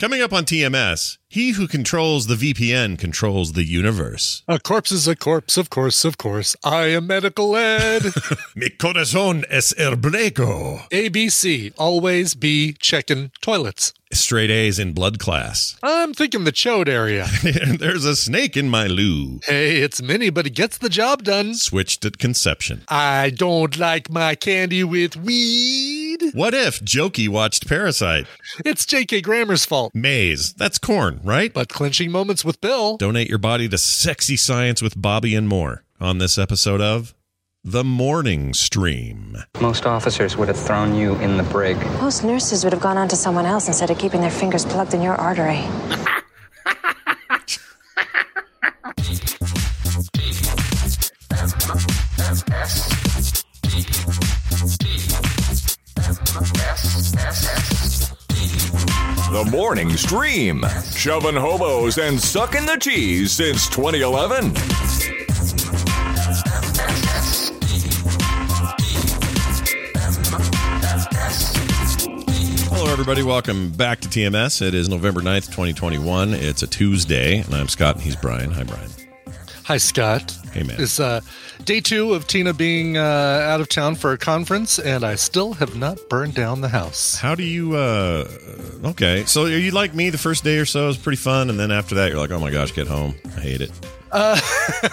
Coming up on TMS, he who controls the VPN controls the universe. A corpse is a corpse, of course, of course. I am medical ed. Mi corazón es herbreco. ABC, always be checking toilets. Straight A's in blood class. I'm thinking the chode area. There's a snake in my loo. Hey, it's mini, but it gets the job done. Switched at conception. I don't like my candy with weed. What if Joki watched Parasite? It's J.K. Grammer's fault. Maize. That's corn, right? But clinching moments with Bill. Donate your body to sexy science with Bobby and more on this episode of The Morning Stream. Most officers would have thrown you in the brig. Most nurses would have gone on to someone else instead of keeping their fingers plugged in your artery. The Morning Stream. Shoving hobos and sucking the cheese since 2011. Hello, everybody. Welcome back to TMS. It is November 9th, 2021. It's a Tuesday, and I'm Scott, and he's Brian. Hi, Brian. Hi, Scott. Hey, man. It's uh, day two of Tina being uh, out of town for a conference, and I still have not burned down the house. How do you, uh, okay. So are you like me? The first day or so is pretty fun, and then after that, you're like, oh my gosh, get home. I hate it. Uh,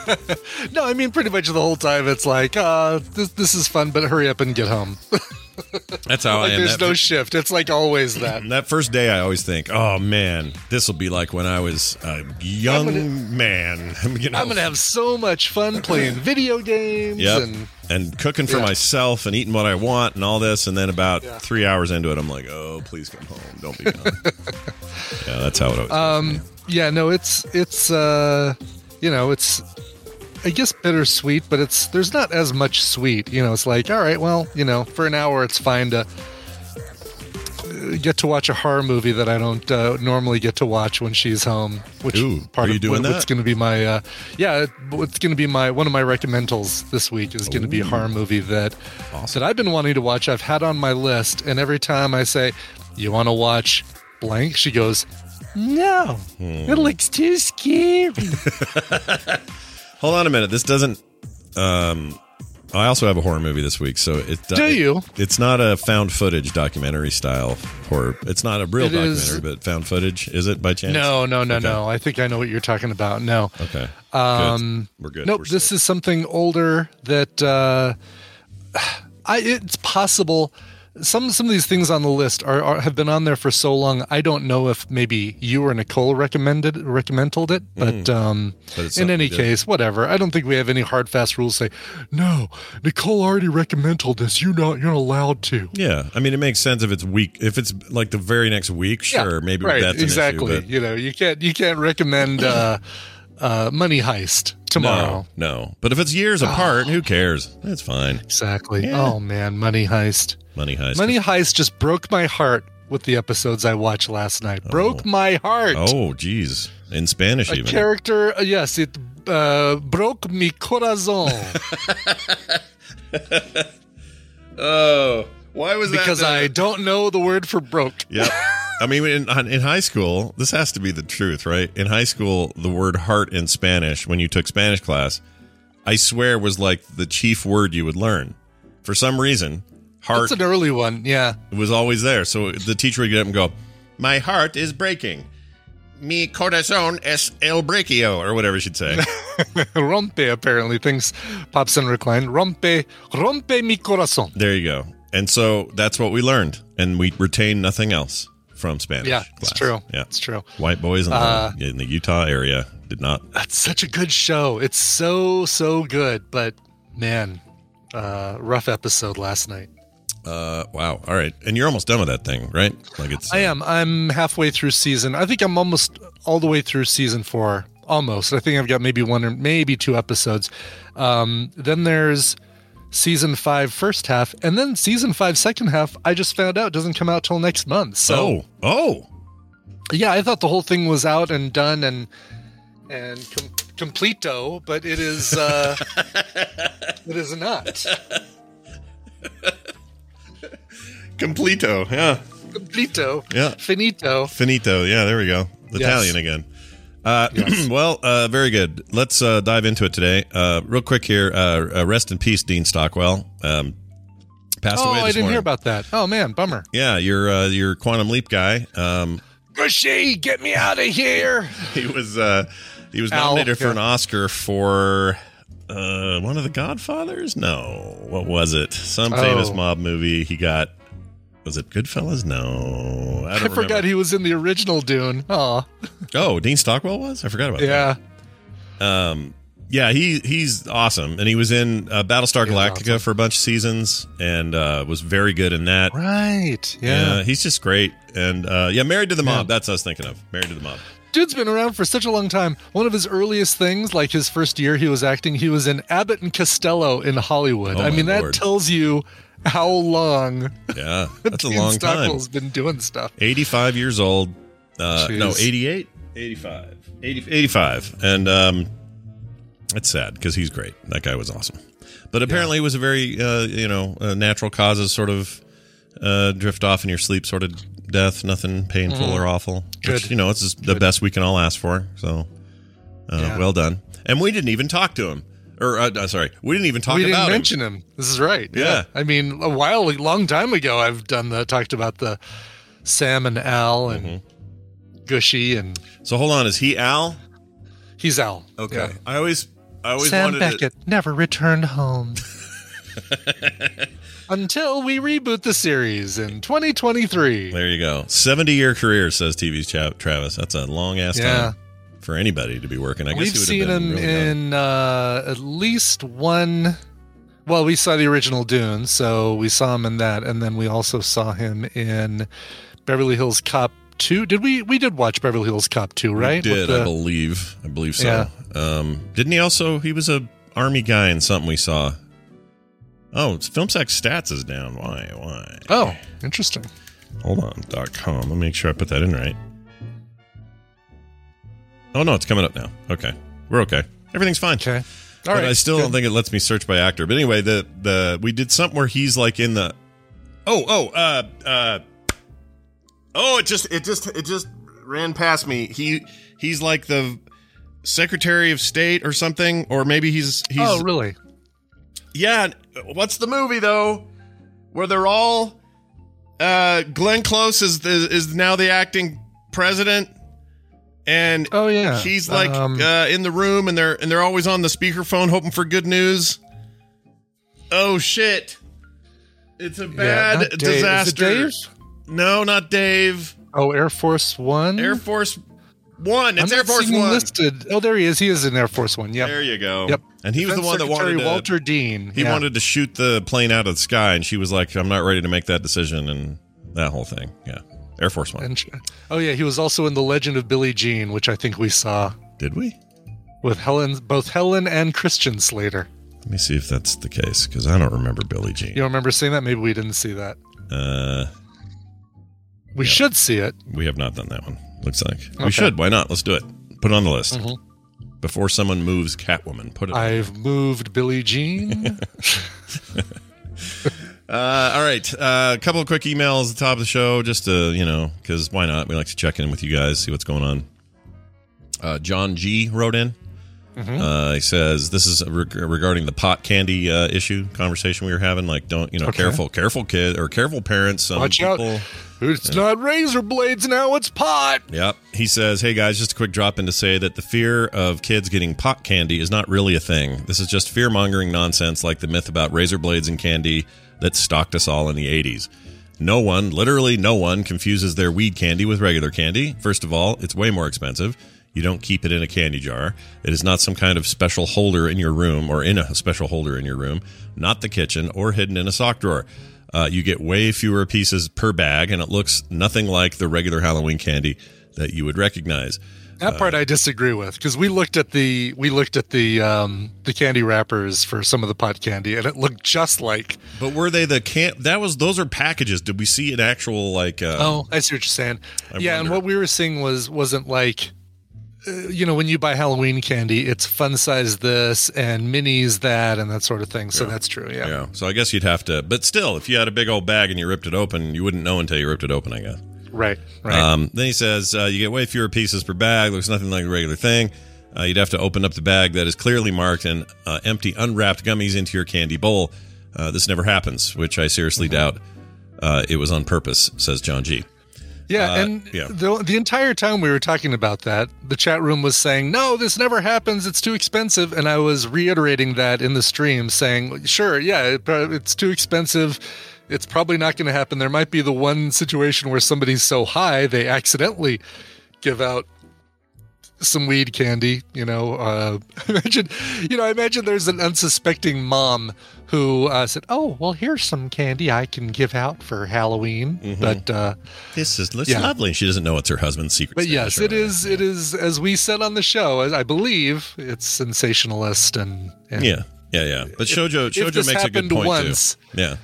no, I mean pretty much the whole time. It's like, uh, this this is fun, but hurry up and get home. That's how like I am. there's That no fir- shift. It's like always that. That first day, I always think, "Oh man, this will be like when I was a young gonna- man." you know, I'm gonna have so much fun playing video games yep, and and, cooking for Yeah. myself and eating what I want and all this, and then about three hours into it, I'm like, "Oh, please come home, don't be gone." yeah, that's how it always. um yeah no it's it's uh you know it's I guess bittersweet, but it's there's not as much sweet. You know, it's like all right, well, you know, for an hour it's fine to uh, get to watch a horror movie that I don't uh, normally get to watch when she's home. Which Ooh, part are you of doing what- that? going to be my uh, yeah, it- what's going to be my one of my recommendals this week is going to be a horror movie that that I've been wanting to watch. I've had on my list, and every time I say, "You want to watch blank," she goes, "No, Hmm. it looks too scary." Hold on a minute. This doesn't. Um, I also have a horror movie this week, so it Do you? It's not a found footage documentary style horror. It's not a real It is- documentary, but found footage. Is it by chance? No, no, no, Okay. no. I think I know what you're talking about. No. Okay. Um, Good. We're good. Nope. We're this is something older that uh, I. It's possible. Some some of these things on the list are, are have been on there for so long. I don't know if maybe you or Nicole recommended recommended it, but Mm. um, But in any good. case, whatever. I don't think we have any hard fast rules. Say no. Nicole already recommended this. You not you're not allowed to. Yeah, I mean, it makes sense if it's week. If it's like the very next week, sure, maybe right, that's an exactly. issue. you know, you can't you can't recommend uh, uh, Money Heist tomorrow. no, no. But if it's years apart, who cares? That's fine. Exactly. Yeah. Oh man, Money Heist. Money heist. Money Heist just broke my heart with the episodes I watched last night. Broke my heart. Oh, geez. In Spanish, A even. character, uh, yes, it uh, broke mi corazon oh, why was it because I don't know the word for broke. Yep. I mean, in, in high school, this has to be the truth, right? In high school, the word heart in Spanish, when you took Spanish class, I swear was like the chief word you would learn. For some reason, heart That's an early one. Yeah. It was always there. So the teacher would get up and go, "My heart is breaking." Mi corazón es el breakio, or whatever she'd say. rompe apparently thinks pops in recline. Rompe, rompe mi corazón. there you go. And so that's what we learned, and we retain nothing else from Spanish. Yeah, class. it's true. Yeah, It's true. White boys in the, Uh, in the Utah area did not. That's such a good show. It's so so good, but man, uh, rough episode last night. Uh, wow. All right, and you're almost done with that thing, right? Like it's. I am. I'm halfway through season. I think I'm almost all the way through season four. Almost. I think I've got maybe one or maybe two episodes. Um, then there's season five first half, and then season five second half. I just found out doesn't come out till next month. So oh, oh, yeah, I thought the whole thing was out and done and and com- completo, but it is uh, it is not completo. Yeah, completo. Yeah. finito. finito. Yeah, there we go. Italian again. Uh, well, uh, very good. Let's uh, dive into it today. Uh, real quick here. Uh, uh, rest in peace, Dean Stockwell. Um, passed Oh, away. I didn't morning. hear about that. Oh man, bummer. Yeah, your uh, your quantum leap guy. Um, get me out of here. he was uh, he was nominated for an Oscar for uh, one of the Godfathers. No, what was it? Some famous Oh. mob movie. He got. Was it Goodfellas? No, I I, forgot he was in the original Dune. Oh, Oh, Dean Stockwell was. I forgot about yeah. that. Yeah. Um, yeah, he he's awesome, and he was in uh, Battlestar Galactica awesome. for a bunch of seasons, and uh, was very good in that. Right. Yeah. he's just great, and uh, yeah, Married to the Mob. Yeah. That's what I was thinking of. Married to the Mob. Dude's been around for such a long time. One of his earliest things, like his first year he was acting, he was in Abbott and Costello in Hollywood. Oh, I mean, that Lord. tells you how long Yeah, that's a Dean long time. Stockwell's been doing stuff. 85 years old. Uh, no, Jeez. 88? 85. 80, 85. And um, it's sad because he's great. That guy was awesome. But apparently it was a very, uh, you know, uh, natural causes sort of uh, drift off in your sleep sort of death. Nothing painful or awful. Which. Good. you know, it's just the best we can all ask for. So uh, Yeah. well done. And we didn't even talk to him. Or, uh, uh, sorry, we didn't even talk we didn't about him. mention him. This is right. Yeah. I mean, a while, a long time ago, I've done the talked about the Sam and Al and Mm-hmm. Gooshie, and So hold on. Is he Al? he's Al. Okay. Yeah. I always, I always Sam wanted to- Beckett never returned home. Until we reboot the series in 2023. There you go. 70 year career, says TV's Travis. That's a long ass Yeah. time for anybody to be working. I guess We've seen have been him really in uh, at least one. Well, we saw the original Dune, so we saw him in that, and then we also saw him in Beverly Hills Cop 2. Did we? We did watch Beverly Hills Cop 2, We right? did, With I believe. I believe so. Yeah. Um, didn't he also? He was a army guy in something we saw. Oh, it's FilmSack stats is down. Why? Why? oh, interesting. Hold on. Dot com. Let me make sure I put that in right. Oh no, it's coming up now. Okay, we're okay. Everything's fine. Okay. All but right. I still good. don't think it lets me search by actor. But anyway, the the we did something where he's like in the oh oh uh uh oh it just it just it just ran past me. He he's like the Secretary of State or something, or maybe he's he's Oh, really? yeah. What's the movie though? Where they're all uh Glenn Close is is, is now the acting president. And Oh, yeah. he's like Um, uh, in the room, and they're and they're always on the speakerphone hoping for good news. Oh shit! It's a bad Dave. disaster. Is it Dave? No, not Dave. Oh, Air Force One. Air Force One. It's Air Force One. listed. Oh, there he is. He is in Air Force One. Yep. There you go. Yep. And he was the Defense one that Secretary wanted to, Walter Dean. He yeah. wanted to shoot the plane out of the sky, and she was like, "I'm not ready to make that decision," and that whole thing. Yeah, Air Force One. And, oh yeah, he was also in the Legend of Billie Jean, which I think we saw Did we? with Helen, both Helen and Christian Slater. Let me see if that's the case because I don't remember Billie Jean. You don't remember seeing that? Maybe we didn't see that. Uh, We should see it. we have not done that one. Looks like we should. Why not? Let's do it. Put it on the list Mhm. before someone moves Catwoman. Put it. I've moved Billie Jean. Uh, all right. Uh, a couple of quick emails at the top of the show, just to, you know, because why not? We like to check in with you guys, see what's going on. Uh, John G wrote in. Uh, he says this is reg- regarding the pot candy uh, issue conversation we were having. Like, don't you know? Okay. Careful, careful kid or careful parents. Some Watch out. people. It's not razor blades now, it's pot. Yep. He says, Hey guys, just a quick drop in to say that the fear of kids getting pot candy is not really a thing. This is just fear mongering nonsense like the myth about razor blades and candy that stalked us all in the 80s. No one, literally no one, confuses their weed candy with regular candy. First of all, it's way more expensive. You don't keep it in a candy jar. It is not some kind of special holder in your room or in a special holder in your room, not the kitchen or hidden in a sock drawer. Uh, you get way fewer pieces per bag, and it looks nothing like the regular Halloween candy that you would recognize. That part I disagree with because we looked at the we looked at the um, the candy wrappers for some of the pot candy and it looked just like. But were they the can? That was those are packages. Did we see an actual like? Uh, Oh, I see what you're saying. I yeah, and what we were seeing was wasn't like. Uh, you know, when you buy Halloween candy, it's fun size this and minis that and that sort of thing. So that's true. Yeah. Yeah. So I guess you'd have to. But still, if you had a big old bag and you ripped it open, you wouldn't know until you ripped it open. I guess. Right. Right. Um, then he says uh, you get way fewer pieces per bag. Looks nothing like a regular thing. Uh, you'd have to open up the bag that is clearly marked and uh, empty unwrapped gummies into your candy bowl. Uh, this never happens, which I seriously doubt. Uh, it was on purpose, says John G. Yeah, Uh, and yeah. The, the entire time we were talking about that, the chat room was saying, "No, this never happens. It's too expensive." And I was reiterating that in the stream, saying, "Sure, yeah, it, it's too expensive. It's probably not going to happen. There might be the one situation where somebody's so high they accidentally give out some weed candy. You know, uh, imagine, you know, I imagine there's an unsuspecting mom who uh, said, "Oh, well, here's some candy I can give out for Halloween," Mm-hmm. but. Uh, This is Yeah. lovely. She doesn't know it's her husband's secret. but yes, it is. It is as we said on the show. as I believe it's sensationalist and, and Yeah, yeah, yeah. But Shoujo, Shoujo makes a good point once- too. Yeah.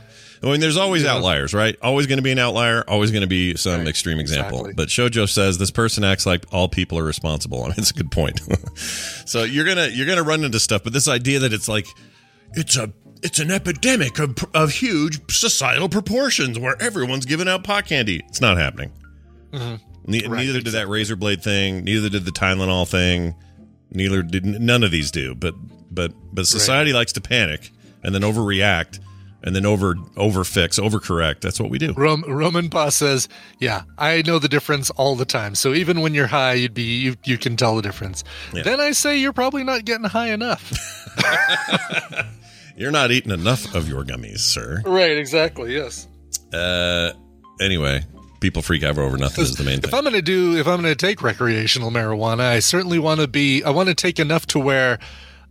I mean, there's always outliers, right? Always going to be an outlier. Always going to be some extreme example. exactly. But Shoujo says this person acts like all people are responsible. I mean, it's a good point. so you're gonna you're gonna run into stuff, but this idea that it's like it's a it's an epidemic of, of huge societal proportions where everyone's giving out pot candy. It's not happening. Mm-hmm. Ne- neither did that razor blade thing. Neither did the Tylenol thing. Neither did none of these do. But but but society likes to panic and then overreact and then over overfix, overcorrect. That's what we do. Rom- Roman Pa says, "Yeah, I know the difference all the time. So even when you're high, you'd be you, you can tell the difference." Then I say you're probably not getting high enough. You're not eating enough of your gummies, sir. right? Exactly. Yes. Uh, anyway, people freak out over nothing is the main thing. If. I'm going to do, if I'm going to take recreational marijuana, I certainly want to be, I want to take enough to where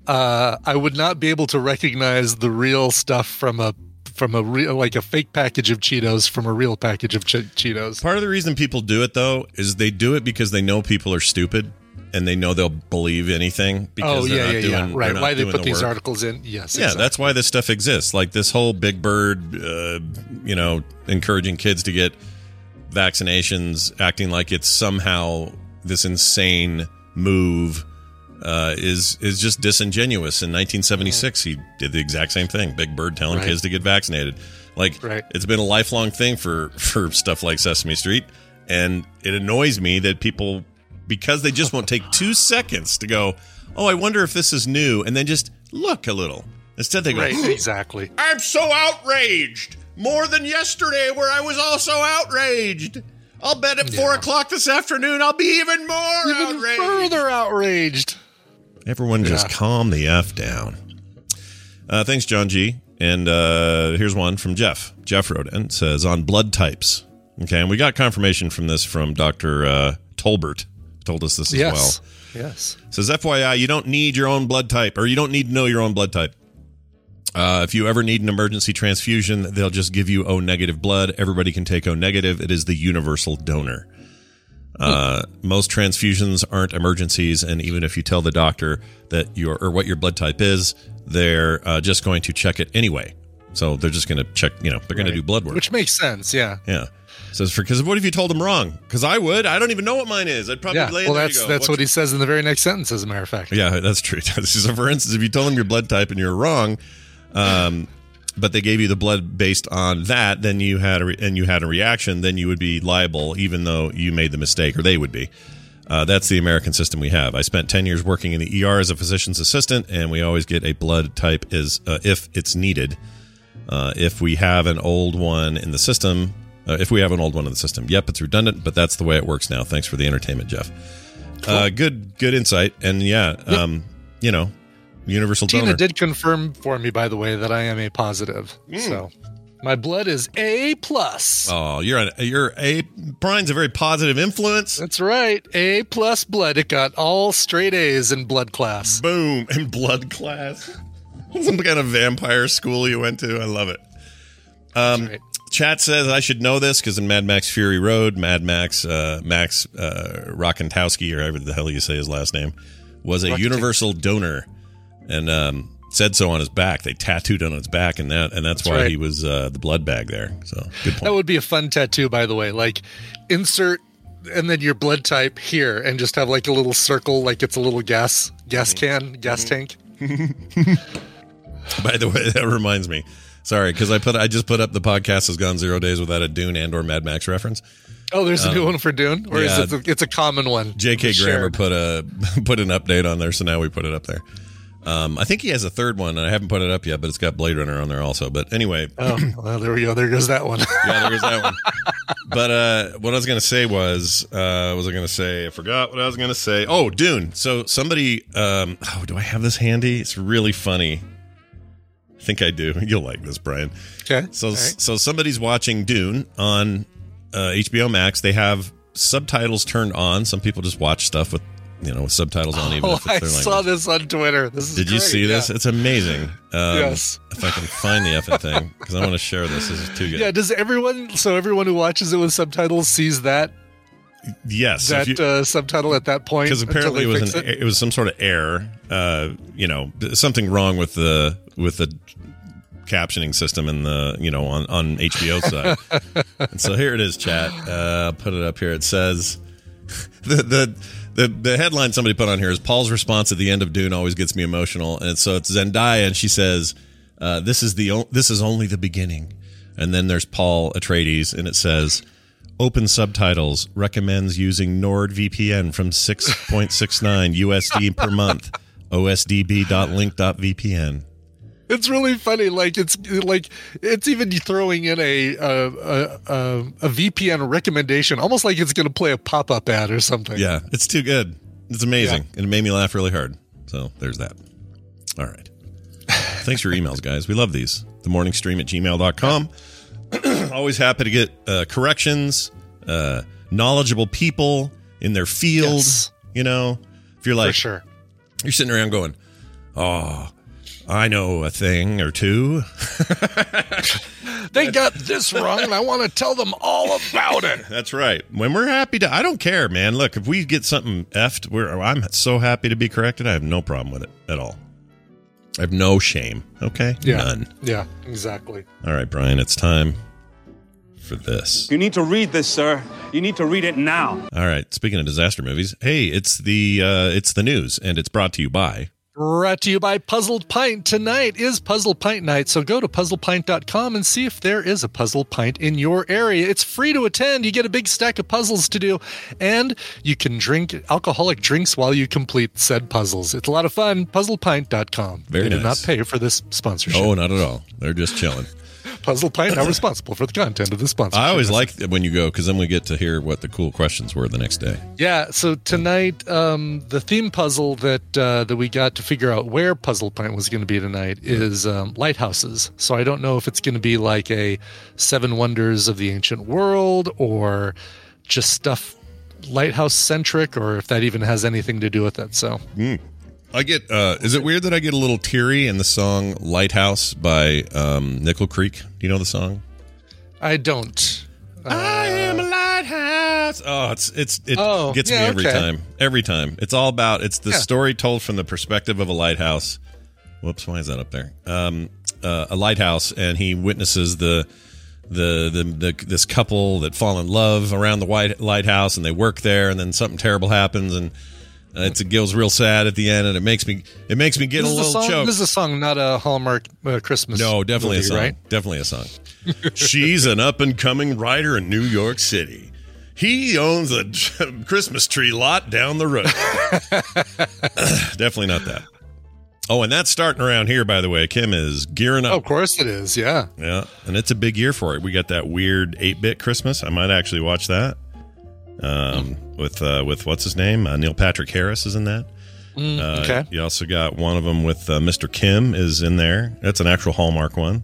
uh, I would not be able to recognize the real stuff from a, from a real, like a fake package of Cheetos from a real package of che- Cheetos. Part of the reason people do it though is they do it because they know people are stupid and they know they'll believe anything because Oh they're yeah, not yeah, doing yeah. Right. Why they put the these work. articles in? Yes. Yeah, exactly. that's why this stuff exists. Like this whole Big Bird, uh, you know, encouraging kids to get vaccinations, acting like it's somehow this insane move, uh, is is just disingenuous. In 1976, he did the exact same thing. Big Bird telling Right. kids to get vaccinated. Like Right. it's been a lifelong thing for for stuff like Sesame Street, and it annoys me that people because they just won't take two seconds to go, oh, I wonder if this is new, and then just look a little. Instead, they go, right. Exactly. I'm so outraged. More than yesterday, where I was also outraged. I'll bet at four o'clock this afternoon I'll be even more Even outraged. further outraged. Everyone just Yeah. calm the F down. Uh, thanks, John G. And uh, here's one from Jeff. Jeff wrote in, says, on blood types. Okay, and we got confirmation from this from Dr. Uh, Tolbert. Told us this as well. Yes. Yes. Says FYI, you don't need your own blood type, or you don't need to know your own blood type. Uh, if you ever need an emergency transfusion, they'll just give you O negative blood. Everybody can take O negative. It is the universal donor. Uh, most transfusions aren't emergencies, and even if you tell the doctor that your or what your blood type is, they're uh, just going to check it anyway. So they're just going to check. You know, they're going to do blood work. Which makes sense. Yeah. yeah. Says for because what if you told them wrong? Because I would. I don't even know what mine is. I'd probably Yeah. lay Well, that's that's "What's what he says in the very next sentence. As a matter of fact. yeah, that's true. so, for instance, if you told them your blood type and you're wrong, um, but they gave you the blood based on that, then you had a re- and you had a reaction, then you would be liable, even though you made the mistake, or they would be. Uh, that's the American system we have. I spent 10 years working in the ER as a physician's assistant, and we always get a blood type is uh, if it's needed. Uh, if we have an old one in the system, uh, if we have an old one in the system, yep, it's redundant, but that's the way it works now. Thanks for the entertainment, Jeff. Uh, good, good insight, and yeah, um, you know, universal Tina donor. did confirm for me, by the way, that I am a positive. So my blood is A plus. Oh, you're an, you're a Brian's a very positive influence. That's right, A plus blood. It got all straight A's in blood class. Boom in blood class. Some kind of vampire school you went to. I love it. Um, right. Chat says I should know this because in Mad Max Fury Road, Mad Max uh, Max uh, Rockatansky, or however the hell you say his last name, was a Rockatansky. universal donor, and um, said so on his back. They tattooed on his back, and that and that's, That's why right. he was uh, the blood bag there. So good point. That would be a fun tattoo, by the way. Like insert and then your blood type here, and just have like a little circle, like it's a little gas gas Mm-hmm. can, gas tank. By the way, that reminds me. Sorry, because I put I just put up the podcast has gone zero days without a Dune and or Mad Max reference. Oh, there's a new one for Dune, or Um, yeah. is it? A, it's a common one. J.K. Grammer put a put an update on there, so now we put it up there. Um, I think he has a third one, and I haven't put it up yet, but it's got Blade Runner on there also. But anyway, Oh, well, there we go. There goes that one. yeah, there was that one. But uh, what I was going to say was, uh, what was I going to say? I forgot what I was going to say. Oh, Dune. So somebody, um, oh, do I have this handy? It's really funny. I think I do. You'll like this, Brian. okay. So, right. so somebody's watching Dune on uh, HBO Max. They have subtitles turned on. Some people just watch stuff with, you know, with subtitles on, even Oh, if it's I their language. saw this on Twitter. This is Did you great, see this? It's amazing. Um, Yes. If I can find the effing thing, because I want to share this. This is too good. Yeah, does everyone? So everyone who watches it with subtitles sees that yes. that you- uh, subtitle at that point because apparently it was an, it. was some sort of error. Uh, you know, something wrong with the with the captioning system in the you know on on HBO side. and so here it is, chat. Uh, I'll put it up here. It says the the. The, the headline somebody put on here is Paul's response at the end of Dune always gets me emotional, and so it's Zendaya, and she says, uh, "This is the o- this is only the beginning." And then there's Paul Atreides, and it says, Open subtitles recommends using NordVPN from 6.69 USD per month. osdb.link.vpn. It's really funny. Like it's like it's even throwing in a a, a, a, VPN recommendation, almost like it's going to play a pop up ad or something. Yeah, it's too good. It's amazing. And it made me laugh really hard. So there's that. All right. Thanks for your emails, guys. We love these. The morning stream at gmail.com. Always happy to get uh, corrections, uh, knowledgeable people in their fields. Yes. You know, if you're like, for sure. you're sitting around going, oh, I know a thing or two. They got this wrong, and I want to tell them all about it. That's right. When we're happy to, I don't care, man. Look, if we get something effed, we're, I'm so happy to be corrected. I have no problem with it at all. I have no shame. Okay, Yeah. none. Yeah, exactly. All right, Brian, it's time for this. You need to read this, sir. You need to read it now. All right. Speaking of disaster movies, hey, it's the uh, it's the news, and it's brought to you by. Brought to you by Puzzle Pint. Tonight is Puzzle Pint night, so go to puzzlepint.com and see if there is a Puzzle Pint in your area. It's free to attend. You get a big stack of puzzles to do, and you can drink alcoholic drinks while you complete said puzzles. It's a lot of fun. Puzzlepint.com. Very they do nice. not pay for this sponsorship. Oh, not at all. They're just chilling. Puzzle Pint not responsible for the content of the sponsorship. I always like it when you go because then we get to hear what the cool questions were the next day. Yeah, so tonight, um, the theme puzzle that uh, that we got to figure out where Puzzle Pint was going to be tonight is um, lighthouses. So I don't know if it's going to be like a Seven Wonders of the Ancient World or just stuff lighthouse centric, or if that even has anything to do with it. So I get. Uh, is it weird that I get a little teary in the song "Lighthouse" by um, Nickel Creek? Do you know the song? I don't. I am a lighthouse. Oh, it's it's it Oh, gets yeah, me every okay. time. Every time. It's all about. It's the Yeah. story told from the perspective of a lighthouse. Whoops, why is that up there? Um, uh, a lighthouse, and he witnesses the. The, the the this couple that fall in love around the white lighthouse and they work there and then something terrible happens and uh, it's, it goes real sad at the end and it makes me it makes me get This a little song, choked. this is a song, not a Hallmark uh, Christmas. No, definitely movie, a song. right? Definitely a song. She's an up and coming writer in New York City. He owns a Christmas tree lot down the road. Definitely not that. Oh, and that's starting around here, by the way. Kim is gearing up. Oh, of course it is. Yeah. Yeah, and it's a big year for it. We got that weird eight bit Christmas. I might actually watch that. Um, with uh, with what's his name? Uh, Neil Patrick Harris is in that. Mm, Uh, okay. You also got one of them with uh, Mr. Kim is in there. That's an actual Hallmark one.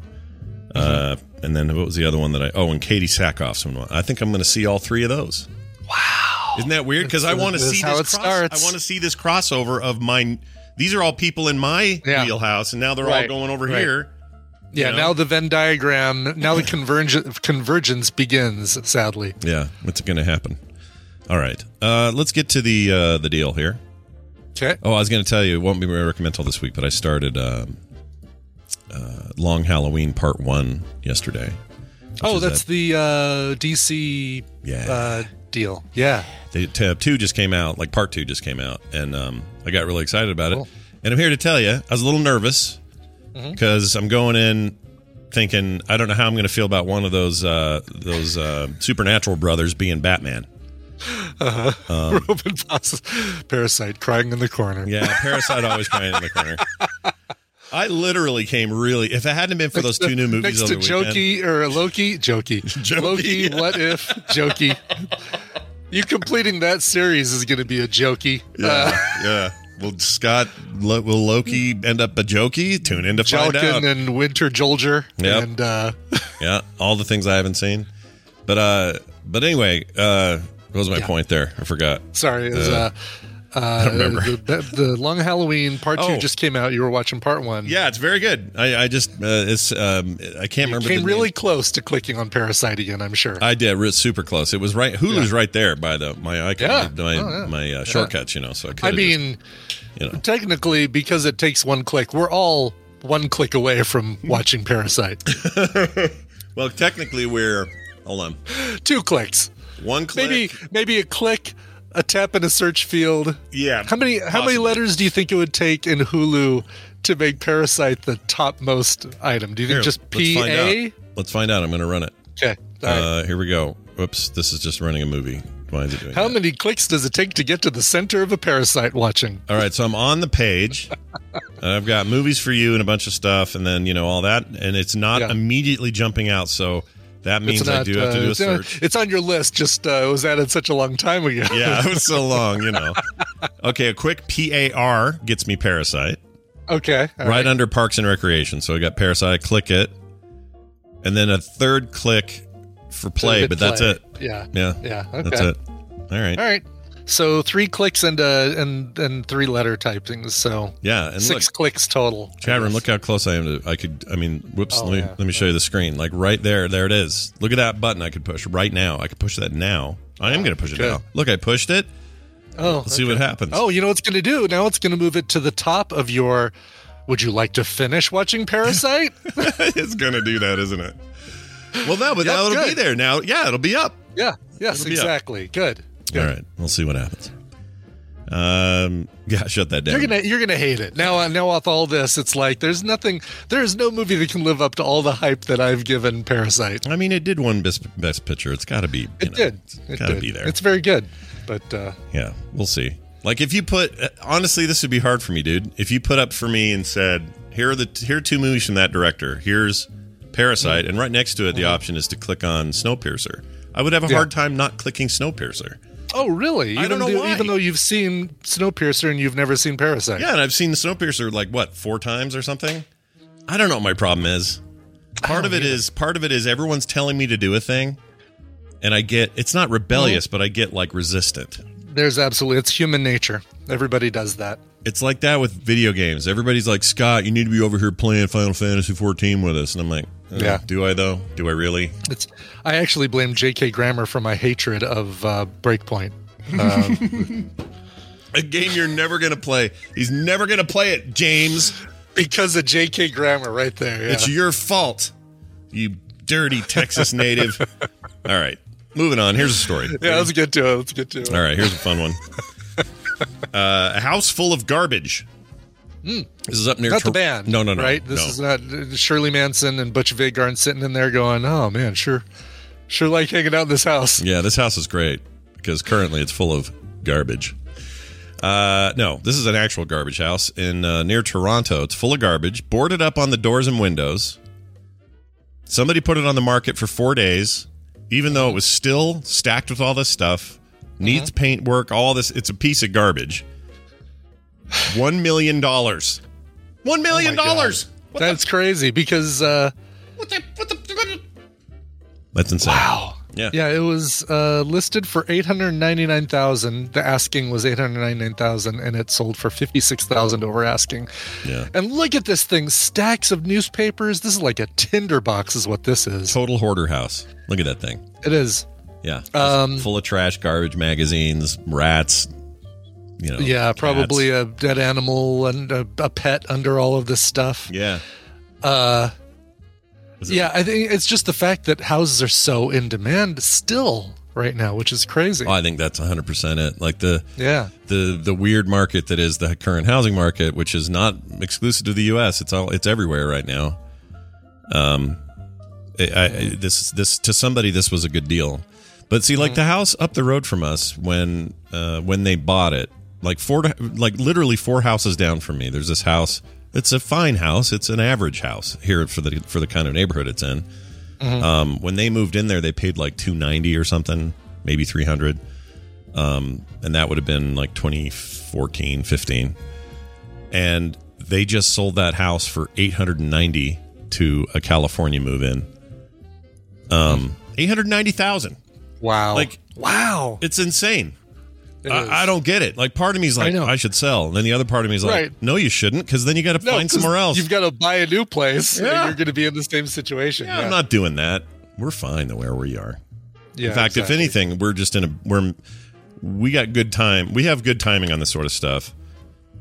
Uh, and then what was the other one that I? Oh, and Katee Sackhoff's one. I think I'm going to see all three of those. Wow, isn't that weird? Because I want to see how this. it Cross, starts. I want to see this crossover of my. These are all people in my Yeah. wheelhouse, and now they're all going over right. here. Yeah. know? Now the Venn diagram. Now the convergence convergence begins. Sadly. Yeah, what's going to happen? All right, uh, let's get to the uh, the deal here. Okay. Oh, I was going to tell you, it won't be my recommendal this week, but I started um uh, Long Halloween Part One yesterday. Oh, that's that- the uh, DC Yeah. uh, deal. Yeah. The tab two just came out, like Part Two just came out, and um, I got really excited about Cool. it. And I'm here to tell you, I was a little nervous Mm-hmm. because I'm going in thinking I don't know how I'm going to feel about one of those uh, those uh, supernatural brothers being Batman. Uh-huh. Robin Foss, Parasite crying in the corner. Yeah, Parasite always crying in the corner. I literally came really. If it hadn't been for those two new movies Next to Jokey or Loki, Jokey, Jokey. Loki. What if Jokey? You completing that series is going to be a Jokey. Uh, yeah, yeah. Will Scott? Lo, will Loki end up a jokey? Tune in to find out. And Winter Jolger. Yep. And uh, Yeah, all the things I haven't seen. But uh, but anyway, uh, what was my Yeah. point there? I forgot. sorry, it was, Uh, uh, uh, don't remember. The, the, Long Halloween Part two just came out. You were watching Part One. Yeah, it's very good. I, I just uh, it's um, I can't remember. came really name. close to clicking on Parasite again. I'm sure. I did super close. It was right. Hulu's right there by the my icon, Yeah. my Oh, yeah. my uh, shortcuts. You know, so I, I mean, just, you know, technically, because it takes one click, we're all one click away from watching Parasite. well, technically we're hold on Two clicks. One click. Maybe maybe a click, a tap in a search field. yeah. How many how many letters do you think it would take in Hulu to make Parasite the topmost item? Do you think Here, just P A? Let's find out. I'm going to run it. Okay. all right. Uh, here we go. Oops, this is just running a movie. Why is it doing How that? many clicks does it take to get to the center of a Parasite watching? All right, so I'm on the page. and I've got movies for you and a bunch of stuff, and then you know all that, and it's not Yeah. immediately jumping out. So that means It's I not, do have to uh, do a search. It's on your list. Just uh, it was added such a long time ago. yeah, it was so long, you know. Okay, a quick PAR gets me Parasite okay. Right under Parks and Recreation. So I got Parasite. Click it, and then a third click for play, but that's it. Yeah. Yeah, Yeah. Okay. that's it. All right. All right. So three clicks and uh, and and three letter typings. So Yeah, and six look, clicks total. Room, look how close I am to. I could. I mean, whoops. Oh, let me yeah. let me show you the screen. Like right there, there it is. Look at that button. I could push right now. I could push that now. I am going to push it good. now. Look, I pushed it. Oh, Let's see what happens. Oh, you know what's going to do? Now it's going to move it to the top of your. Would you like to finish watching Parasite? it's going to do that, isn't it? Well, no, but Yep, now it'll be there. Now, yeah, it'll be up. yeah. Yes. It'll up. Exactly. Good. Good. All right, we'll see what happens. Um, yeah, shut that down. You're gonna you're gonna hate it now. uh, Now with all this, it's like there's nothing. There's no movie that can live up to all the hype that I've given Parasite. I mean, it did win best best picture. It's got to be. It know, did. It's It got to be there. It's very good, but uh, Yeah, we'll see. Like if you put uh, honestly, this would be hard for me, dude. If you put up for me and said, "Here are the here are two movies from that director. Here's Parasite," and right next to it, the option is to click on Snowpiercer. I would have a Mm-hmm. Yeah. hard time not clicking Snowpiercer. Oh really? I Even don't know though, why. Even though you've seen Snowpiercer and you've never seen Parasite. Yeah, and I've seen the Snowpiercer like what four times or something. I don't know what my problem is. Part of it is part of it is everyone's telling me to do a thing, and I get it's not rebellious, but I get like resistant. There's absolutely it's human nature. Everybody does that. It's like that with video games. Everybody's like, Scott, you need to be over here playing Final Fantasy 14 with us. And I'm like, uh, Yeah. Do I, though? Do I really? It's. I actually blame J.K. Grammer for my hatred of uh, Breakpoint. Um, A game you're never going to play. He's never going to play it, James. because of J.K. Grammer, right there. Yeah. It's your fault, you dirty Texas native. All right. Moving on. Here's a story. yeah, let's get to it. Let's get to it. All right. Here's a fun one. Uh, a house full of garbage. This is up near. Not Tor- the band. No, no, no. Right? This no. is not Shirley Manson and Butch Vig aren't sitting in there going, oh man, sure. Sure like hanging out in this house. Yeah, this house is great because currently it's full of garbage. Uh, no, this is an actual garbage house in uh, near Toronto. It's full of garbage, boarded up on the doors and windows. Somebody put it on the market for four days, even though it was still stacked with all this stuff, needs paint work, all this. It's a piece of garbage. One million dollars. One million God. dollars. That's crazy because uh That's insane. Wow. Yeah. Yeah, it was uh, listed for eight hundred ninety nine thousand. The asking was eight hundred ninety nine thousand, and it sold for fifty six thousand over asking. Yeah. And look at this thing: stacks of newspapers. This is like a tinder box, is what this is. Total hoarder house. Look at that thing. It is. Yeah. Um, full of trash, garbage, magazines, rats. You know. yeah, cats. probably a dead animal and a, a pet under all of this stuff. Yeah. Uh, yeah, I think it's just the fact that houses are so in demand still right now, which is crazy. Oh, I think that's 100% it. Like the yeah. the the weird market that is the current housing market, which is not exclusive to the U.S. It's all it's everywhere right now. Um, I, I, this this to somebody this was a good deal, but see, like the house up the road from us when uh, when they bought it, like four like literally four houses down from me. There's this house. It's a fine house. It's an average house here for the for the kind of neighborhood it's in. Um, when they moved in there, they paid like two ninety or something, maybe three hundred um, and that would have been like 2014 15 and they just sold that house for 890 to a california move-in um 890000 Wow. like wow. it's insane It is. I, I don't get it like part of me is like I I, should sell and then the other part of me is like Right. no you shouldn't because then you got to No, find 'cause somewhere else You've got to buy a new place. and Yeah. You're going to be in the same situation. Yeah, Yeah, i'm not doing that we're fine the where we are Yeah, in fact, exactly. if anything, we're just in a we're we got good time. We have good timing on this sort of stuff.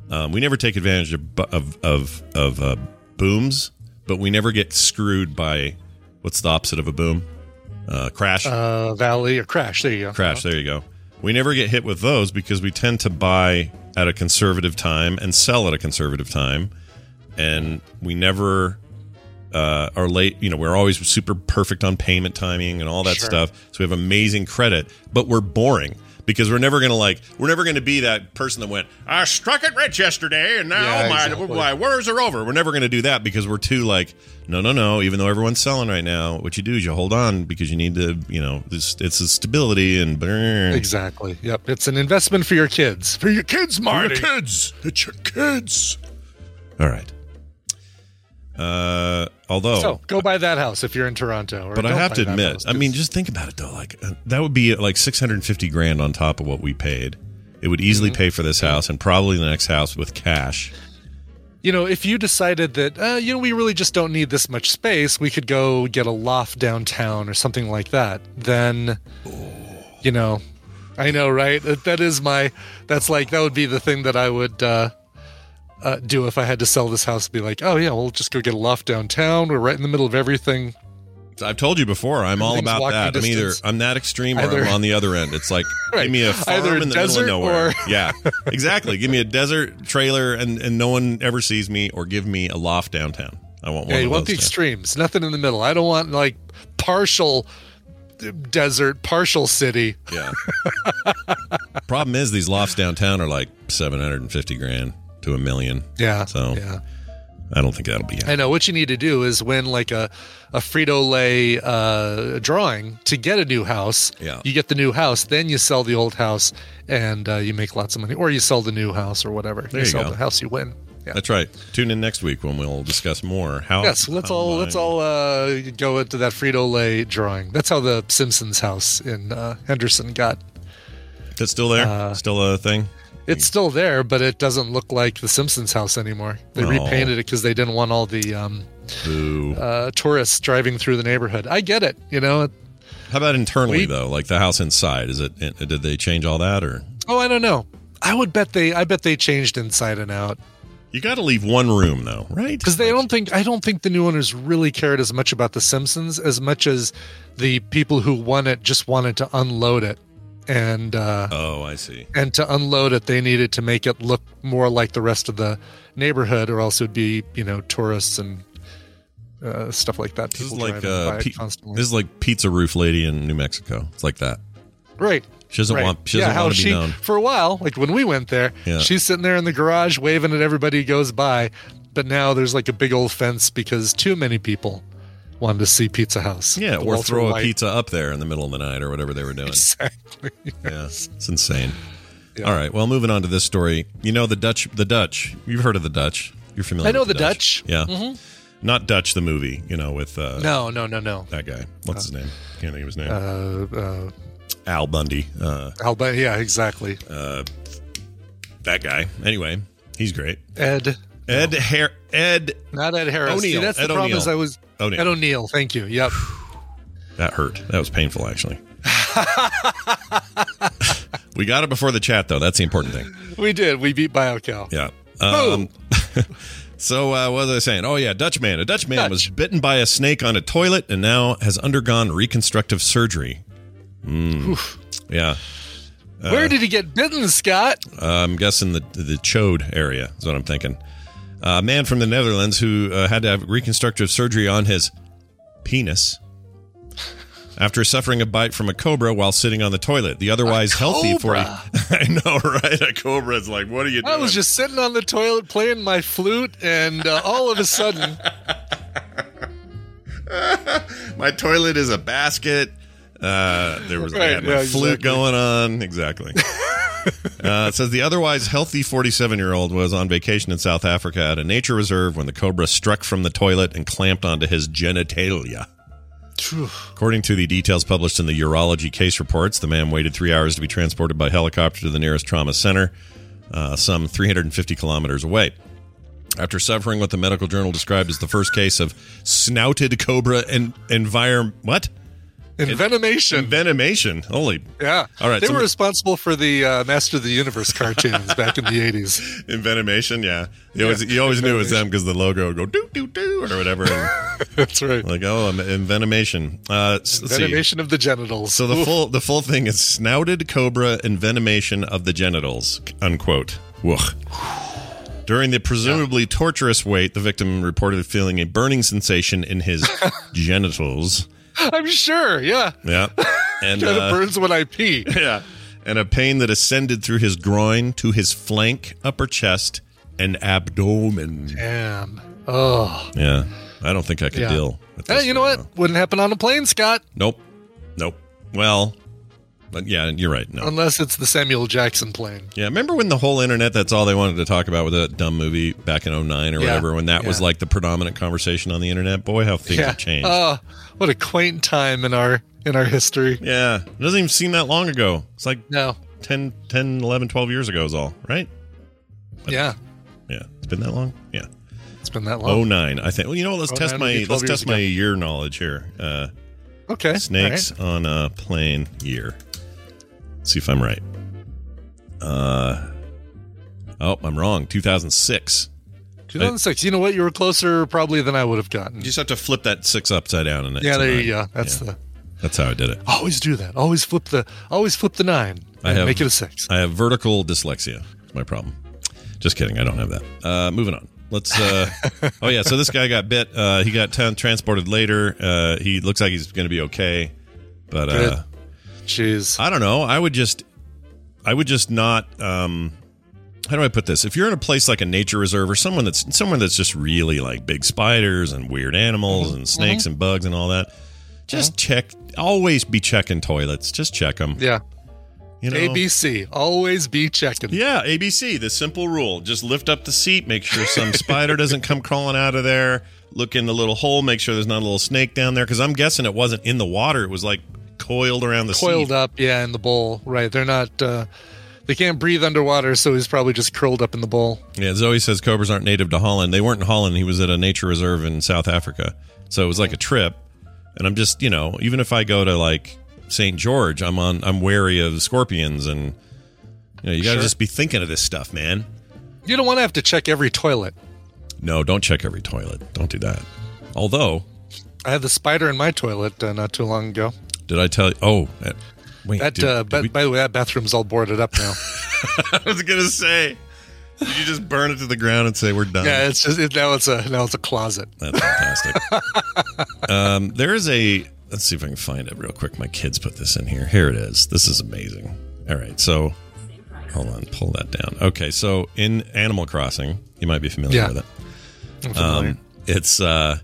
Um, we never take advantage of of of, of uh, booms, but we never get screwed by what's the opposite of a boom? Uh, crash. uh, Valley or Crash. There you go. crash. There you go. We never get hit with those because we tend to buy at a conservative time and sell at a conservative time, and we never uh, are late. You know, we're always super perfect on payment timing and all that Sure. stuff. So we have amazing credit, but we're boring because we're never going to like we're never going to be that person that went I struck it rich yesterday and now Yeah, my, exactly. my words are over. We're never going to do that because we're too like no no no. Even though everyone's selling right now, what you do is you hold on because you need to you know this it's a stability and burn. Exactly. Yep. It's an investment for your kids. For your kids, Marty. Your kids. It's your kids. All right. Uh, although, So go buy that house if you're in Toronto. Or but I have to admit, house, I mean, just think about it though. Like uh, that would be like hundred and fifty grand on top of what we paid. It would easily Mm-hmm. pay for this house and probably the next house with cash. you know, if you decided that, uh, you know, we really just don't need this much space, we could go get a loft downtown or something like that. Then, you know, I know, right? That, that is my. That's like that would be the thing that I would. uh uh, do if I had to sell this house, be like, oh yeah, we'll just go get a loft downtown. We're right in the middle of everything. I've told you before. I'm all about that. I'm either. I'm that extreme or Either- I'm on the other end. It's like Right. give me a farm Either in the middle of nowhere. or- yeah, exactly. Give me a desert trailer and and no one ever sees me, or give me a loft downtown. I want one Yeah, you of want the extremes, nothing in the middle. I don't want like partial desert, partial city. Yeah. Problem is, these lofts downtown are like seven hundred and fifty grand to a million. Yeah. So yeah. I don't think that'll be. I know what you need to do is win like a a Frito Lay uh, drawing to get a new house. Yeah. you get the new house, then you sell the old house, and uh, you make lots of money, or you sell the new house or whatever. There you sell go. the house, you win. Yeah. That's right. Tune in next week when we'll discuss more. How? Yes, let's how all let's all uh, go into that Frito Lay drawing. That's how the Simpsons house in uh, Henderson got. That's still there. uh, still a thing. It's still there, but it doesn't look like the Simpsons house anymore. They Oh. repainted it because they didn't want all the um, uh, tourists driving through the neighborhood. I get it, you know. How about internally we- though? Like the house inside. Is it? Did they change all that or? Oh, I don't know. I would bet they. I bet they changed inside and out You got to leave one room though, right? because they don't think. I don't think the new owners really cared as much about the Simpsons as much as the people who won it just wanted to unload it, and uh, Oh, I see. and to unload it, they needed to make it look more like the rest of the neighborhood, or else it would be you know tourists and uh, stuff like that. This is like uh, constantly. this is like pizza roof lady in New Mexico. It's like that. right. She doesn't right. want. She yeah, doesn't how want to be she known. for a while, like when we went there, Yeah. she's sitting there in the garage waving at everybody who goes by. But now there's like a big old fence because too many people wanted to see Pizza House. Yeah, or Walter throw a White. pizza up there in the middle of the night or whatever they were doing. Exactly. Yeah, it's insane. Yeah. All right, well, moving on to this story. You know the Dutch. The Dutch. You've heard of the Dutch. You're familiar. I know with the Dutch. Yeah, Mhm. not Dutch the movie. You know with uh, No, no, no, no. that guy. What's his name? Can't think of his name. Uh, uh, Al Bundy. Uh, Alba, yeah, exactly. uh, that guy. Anyway, he's great. Ed, Ed Har- Ed. not Ed Harris. See, O'Neill. that's the problem. O'Neill. Is I was O'Neill. Ed O'Neill. Thank you. Yep. That hurt. That was painful, actually. we got it before the chat, though. That's the important thing. we did. We beat BioCal. Yeah. Um, so uh, what was I saying? Oh yeah, Dutch man. A Dutch man was bitten by a snake on a toilet and now has undergone reconstructive surgery. Mm. Yeah. Uh, Where did he get bitten, Scott? Uh, I'm guessing the the chode area is what I'm thinking. A man from the Netherlands who uh, had to have reconstructive surgery on his penis after suffering a bite from a cobra while sitting on the toilet. The otherwise healthy 40. cobra? I know, right? A cobra is like, what are you doing? I was just sitting on the toilet playing my flute, and uh, all of a sudden, my toilet is a basket. Uh, there was I Right, had my yeah, flute exactly. going on. Exactly. uh, it says the otherwise healthy 47 year old was on vacation in South Africa at a nature reserve when the cobra struck from the toilet and clamped onto his genitalia. According to the details published in the urology case reports, the man waited three hours to be transported by helicopter to the nearest trauma center, uh, some 350 kilometers away. After suffering what the medical journal described as the first case of snouted cobra and environ what envenomation. envenomation. Holy Yeah. All right, They were we- responsible for the uh, Master of the Universe cartoons back in the 80s. envenomation. Yeah, you always you always knew it was them because the logo would go doo doo doo or whatever. And That's right. like oh, en- envenomation. Uh, s- let's see. Envenomation of the genitals. So the Oof. full the full thing is snouted cobra envenomation of the genitals. Unquote. Woof. During the presumably torturous wait, the victim reported feeling a burning sensation in his genitals. I'm sure, yeah. Yeah, and Kind uh, burns when I pee. yeah, and a pain that ascended through his groin to his flank, upper chest, and abdomen. Damn. Oh. Yeah, I don't think I could Yeah. deal. With Hey, you know what? now. Wouldn't happen on a plane, Scott, Nope, nope. Well, but yeah, you're right. No, unless it's the Samuel Jackson plane. Yeah, remember when the whole internet, that's all they wanted to talk about with that dumb movie back in 09 or Yeah, whatever, when that was like the predominant conversation on the internet? Boy, how things yeah. have changed. Oh, what a quaint time in our in our history. yeah, it doesn't even seem that long ago. It's like No. 10, 10, 11, 12 years ago is all, right? Yeah. Yeah, it's been that long? Yeah. It's been that long. 09, I think. Well, you know what? Let's test my let's test my year knowledge here. Uh, Okay. snakes on a plane year. see if I'm right. Uh, oh, I'm wrong. 2006. 2006. You know what? You were closer probably than I would have gotten. You just have to flip that six upside down, and it's Yeah, there nine. you go. That's Yeah. the That's how I did it. always do that. Always flip the always flip the nine. I have make it a six. I have vertical dyslexia. It's my problem. Just kidding. I don't have that. Uh, moving on. Let's. Uh, oh yeah. So this guy got bit. Uh, he got t- transported later. Uh, he looks like he's going to be okay, but uh, Good. Jeez. I don't know. I would just. I would just not. Um, how do I put this? If you're in a place like a nature reserve or someone that's someone that's just really like big spiders and weird animals Mm-hmm. and snakes and bugs and all that, just check. Always be checking toilets. Just check them. Yeah. You know? ABC. Always be checking. Yeah, ABC, the simple rule. Just lift up the seat, make sure some spider doesn't come crawling out of there. Look in the little hole, make sure there's not a little snake down there. Because I'm guessing it wasn't in the water. It was like coiled around the Coiled seat. up, yeah, in the bowl. Right. They're not uh they can't breathe underwater, so he's probably just curled up in the bowl. Yeah, Zoe says cobras aren't native to Holland. They weren't in Holland. He was at a nature reserve in South Africa. So it was like a trip. And I'm just, you know, even if I go to like St. George, I'm on I'm wary of scorpions and you know, you got to Sure. just be thinking of this stuff, man. You don't want to have to check every toilet. No, don't check every toilet. Don't do that. Although, I had the spider in my toilet uh, not too long ago. did I tell you? Oh, wait. That did- uh, did but we- by the way, that bathroom's all boarded up now. I was gonna say, Did you just burn it to the ground and say we're done? Yeah, it's just it, now it's a now it's a closet. That's fantastic. um, there is a. Let's see if I can find it real quick. My kids put this in here. Here it is. This is amazing. All right, so hold on, pull that down. Okay, so in Animal Crossing, you might be familiar Yeah. with it. Um, it's uh,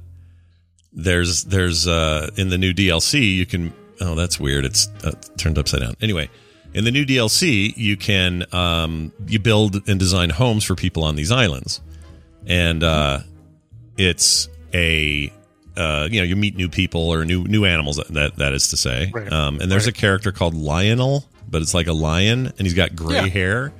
there's there's uh, in the new DLC you can. Oh, that's weird. It's uh, turned upside down. Anyway, in the new DLC you can um, you build and design homes for people on these islands, and uh, it's a uh, you know you meet new people or new new animals that that is to say. Right. Um, and there's Right. a character called Lionel, but it's like a lion, and he's got gray Yeah. hair.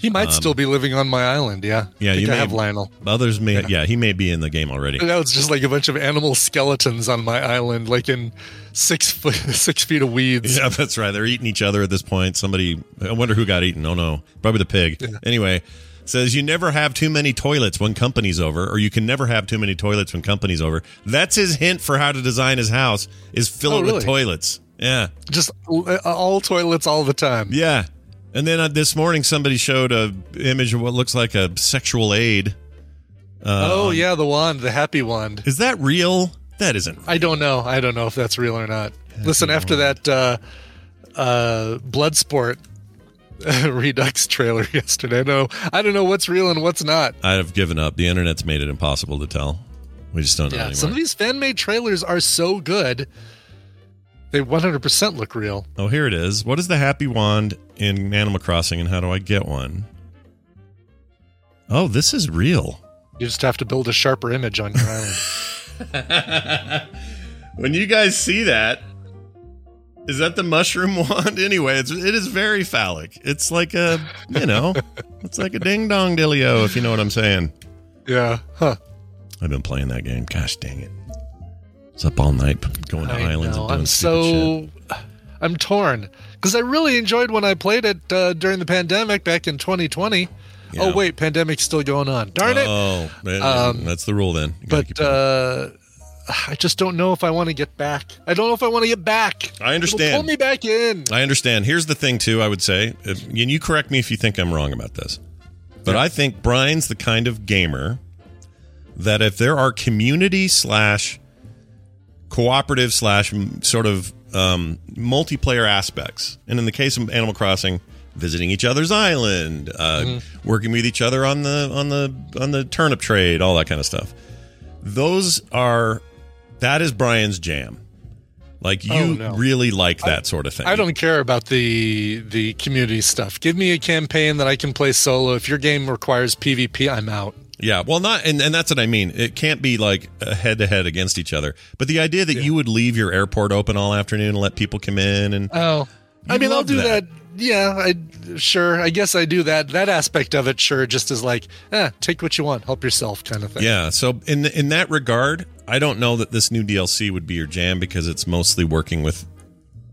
He might Um, still be living on my island. Yeah, Yeah, I you I may have Lionel. Others may, yeah. he may be in the game already. Now it's just like a bunch of animal skeletons on my island, like in six foot, six feet of weeds. Yeah, that's right. They're eating each other at this point. Somebody, I wonder who got eaten. Oh no, probably the pig. Anyway, says you never have too many toilets when company's over, or you can never have too many toilets when company's over. That's his hint for how to design his house: is fill Oh, it really? with toilets. Yeah, Just uh, all toilets all the time. yeah. And then uh, this morning, somebody showed a image of what looks like a sexual aid. Uh, oh yeah, the wand, the happy wand. Is that real? That isn't. I don't know. I don't know if that's real or not. Listen, after that uh, uh, Bloodsport Redux trailer yesterday, I know I don't know what's real and what's not. I've given up. The internet's made it impossible to tell. We just don't know Yeah, anymore. some of these fan made trailers are so good. They 100% look real. Oh, here it is. What is the happy wand in Animal Crossing, and how do I get one? Oh, this is real. You just have to build a sharper image on your island. When you guys see that, is that the mushroom wand? Anyway, it's it is very phallic. It's like a you know, it's like a ding dong dillio, if you know what I'm saying. Yeah. Huh. I've been playing that game. Gosh dang it! It's up all night going to I islands know. and doing I'm stupid shit. so I'm torn because I really enjoyed when I played it uh, during the pandemic back in 2020. Yeah. Oh wait, pandemic's still going on. Darn it! Oh, man, Um, that's the rule then. You gotta keep But uh, I just don't know if I want to get back. I don't know if I want to get back. I understand. It'll pull me back in. I understand. Here's the thing, too. I would say, if, and you correct me if you think I'm wrong about this, but I think Brian's the kind of gamer that if there are community slash cooperative slash sort of um, multiplayer aspects, and in the case of Animal Crossing, visiting each other's island, uh, working with each other on the on the on the turnip trade, all that kind of stuff. Those are that is Brian's jam. Like you Oh, no. really like that sort of thing. I don't care about the the community stuff. Give me a campaign that I can play solo. If your game requires PvP, I'm out. Yeah, well, not, and, and that's what I mean. It can't be like head to head against each other. But the idea that you would leave your airport open all afternoon and let people come in and Oh, I mean, I'll do that. that. Yeah, I sure. I guess I do that. That aspect of it, sure, just as like, eh, take what you want, help yourself, kind of thing. yeah. So in in that regard, I don't know that this new DLC would be your jam because it's mostly working with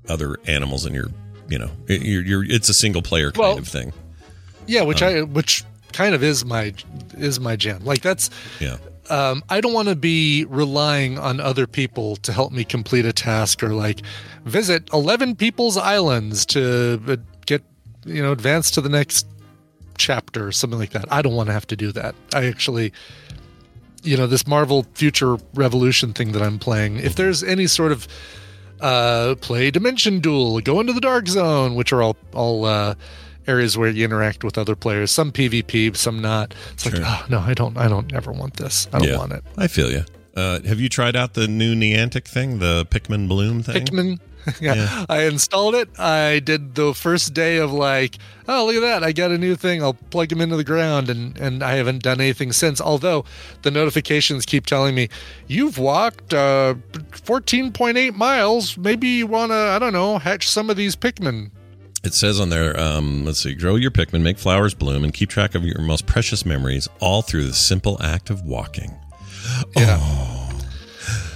other animals and you're you know it- you're, you're it's a single player kind Well, of thing. yeah. Which Um, I which kind of is my is my jam. Like that's Yeah. um, I don't want to be relying on other people to help me complete a task or like visit 11 people's islands to uh, get, you know, advance to the next chapter or something like that. I don't want to have to do that. I actually, you know, this Marvel Future Revolution thing that I'm playing, if there's any sort of uh, play Dimension Duel, go into the Dark Zone, which are all, all, uh, areas where you interact with other players some pvp some not it's like oh, no i don't i don't ever want this i don't yeah. want it I feel you. Uh, have you tried out the new Niantic thing, the Pikmin Bloom thing? Pikmin. yeah. Yeah. I installed it. I did the first day of like, oh look at that! I got a new thing. I'll plug them into the ground, and and I haven't done anything since. Although the notifications keep telling me you've walked uh, 14.8 miles. Maybe you want to, I don't know, hatch some of these Pikmin. It says on there, um, let's see, grow your Pikmin, make flowers bloom, and keep track of your most precious memories, all through the simple act of walking. Yeah. Oh,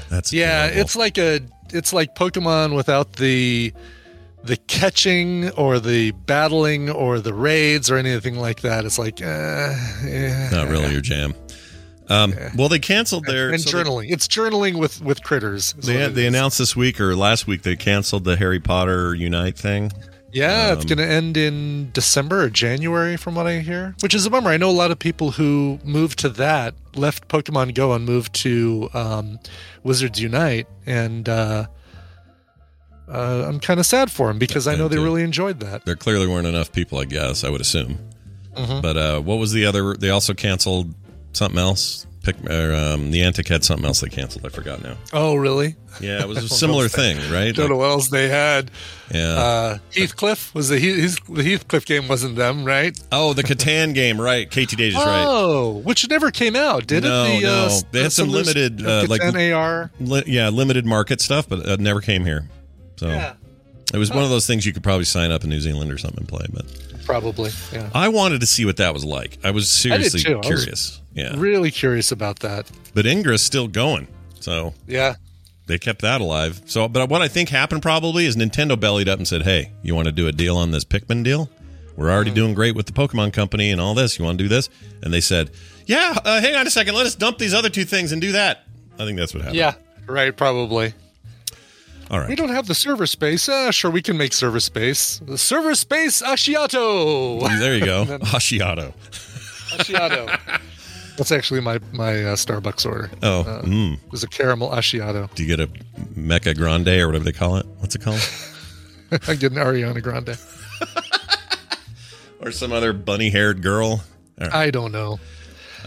that's Yeah, adorable. it's like a it's like Pokemon without the the catching or the battling or the raids or anything like that. It's like uh, yeah. not really your jam. Um, Well, they canceled their and so they- journaling. it's journaling with with critters. They, they is. announced this week or last week they canceled the Harry Potter Unite thing. Yeah, it's Um, going to end in December or January, from what I hear, which is a bummer. I know a lot of people who moved to that, left Pokemon Go and moved to um, Wizards Unite, and uh, uh, I'm kind of sad for them because I know they really enjoyed that. There clearly weren't enough people, I guess. I would assume. Mhm. But uh, what was the other? They also canceled something else. Pick or, um, Niantic had something else they canceled. I forgot now. Oh, really? Yeah, it was a similar thing, right? Don't know what else they had. Yeah. Uh, Heathcliff was the Heath, the Heathcliff game wasn't them, right? oh, the Catan game, right? KT Dage is right. Oh, which never came out, did no, it? The, no. uh, they had some limited, uh, like li- yeah, limited market stuff, but it never came here. So Yeah. It was one of those things you could probably sign up in New Zealand or something and play. But Probably, yeah. I wanted to see what that was like. I was seriously too. I was curious. Yeah, Really curious about that. but Ingress still going, so Yeah. they kept that alive. So, but what I think happened probably is Nintendo bellied up and said, "Hey, you want to do a deal on this Pikmin deal? We're Mm. already doing great with the Pokemon Company and all this. You want to do this?" And they said, "Yeah, uh, hang on a second. Let us dump these other two things and do that." I think that's what happened. Yeah. Right, probably. All right. We don't have the server space. Uh, sure, we can make server space. The server space Ashiato. There you go. Hashiato. Ashiato. That's actually my my uh, Starbucks order. Oh, uh, mm. it was a caramel Ashiato. Do you get a Mecha Grande or whatever they call it? What's it called? I get an Ariana Grande. or some other bunny-haired girl? All right. I don't know.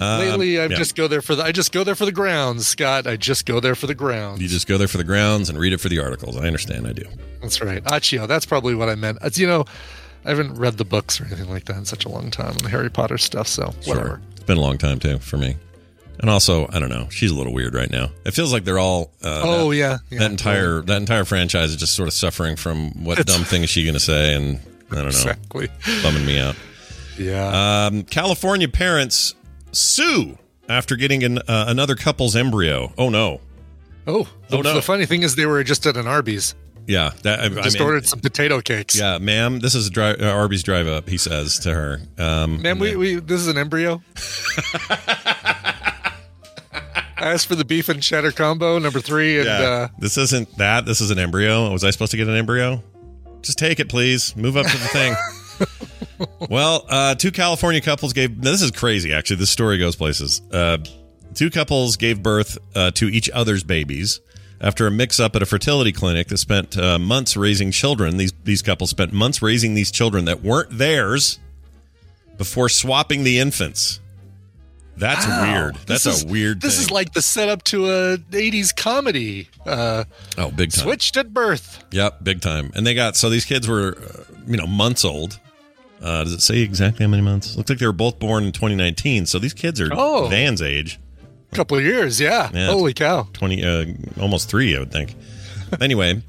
Um, Lately, I yeah. just go there for the. I just go there for the grounds, Scott. I just go there for the grounds. You just go there for the grounds and read it for the articles. I understand. I do. That's right, Accio. That's probably what I meant. It's, you know, I haven't read the books or anything like that in such a long time on the Harry Potter stuff. So whatever. Sure. It's been a long time too for me. And also, I don't know. She's a little weird right now. It feels like they're all. Uh, Oh, that, yeah, yeah. that entire that entire franchise is just sort of suffering from what It's- dumb thing is she going to say, and I don't know, Exactly. bumming me out. Yeah. Um, California parents sue after getting an, uh, another couple's embryo. Oh no! oh, the, oh, no. the funny thing is, they were just at an Arby's. Yeah, that I, I mean, ordered some potato cakes. Yeah, ma'am, this is a dri- uh, Arby's drive up. He says to her, um, Man, we, we this is an embryo. I asked for the beef and cheddar combo number three, and Yeah. uh, this isn't that. This is an embryo. Was I supposed to get an embryo? Just take it, please. Move up to the thing. well, uh, two California couples gave. This is crazy. Actually, this story goes places. Uh, two couples gave birth uh, to each other's babies after a mix-up at a fertility clinic that spent uh, months raising children. These these couples spent months raising these children that weren't theirs before swapping the infants. That's wow. weird. That's This is- a weird. This thing. is like the setup to a '80s comedy. Uh, oh, big time. switched at birth. Yep, big time. And they got so these kids were, uh, you know, months old. Uh, does it say exactly how many months? Looks like they were both born in 2019. So these kids are Oh. Van's age, A couple of years, yeah. Yeah. Holy cow! 20, uh, almost three, I would think. anyway,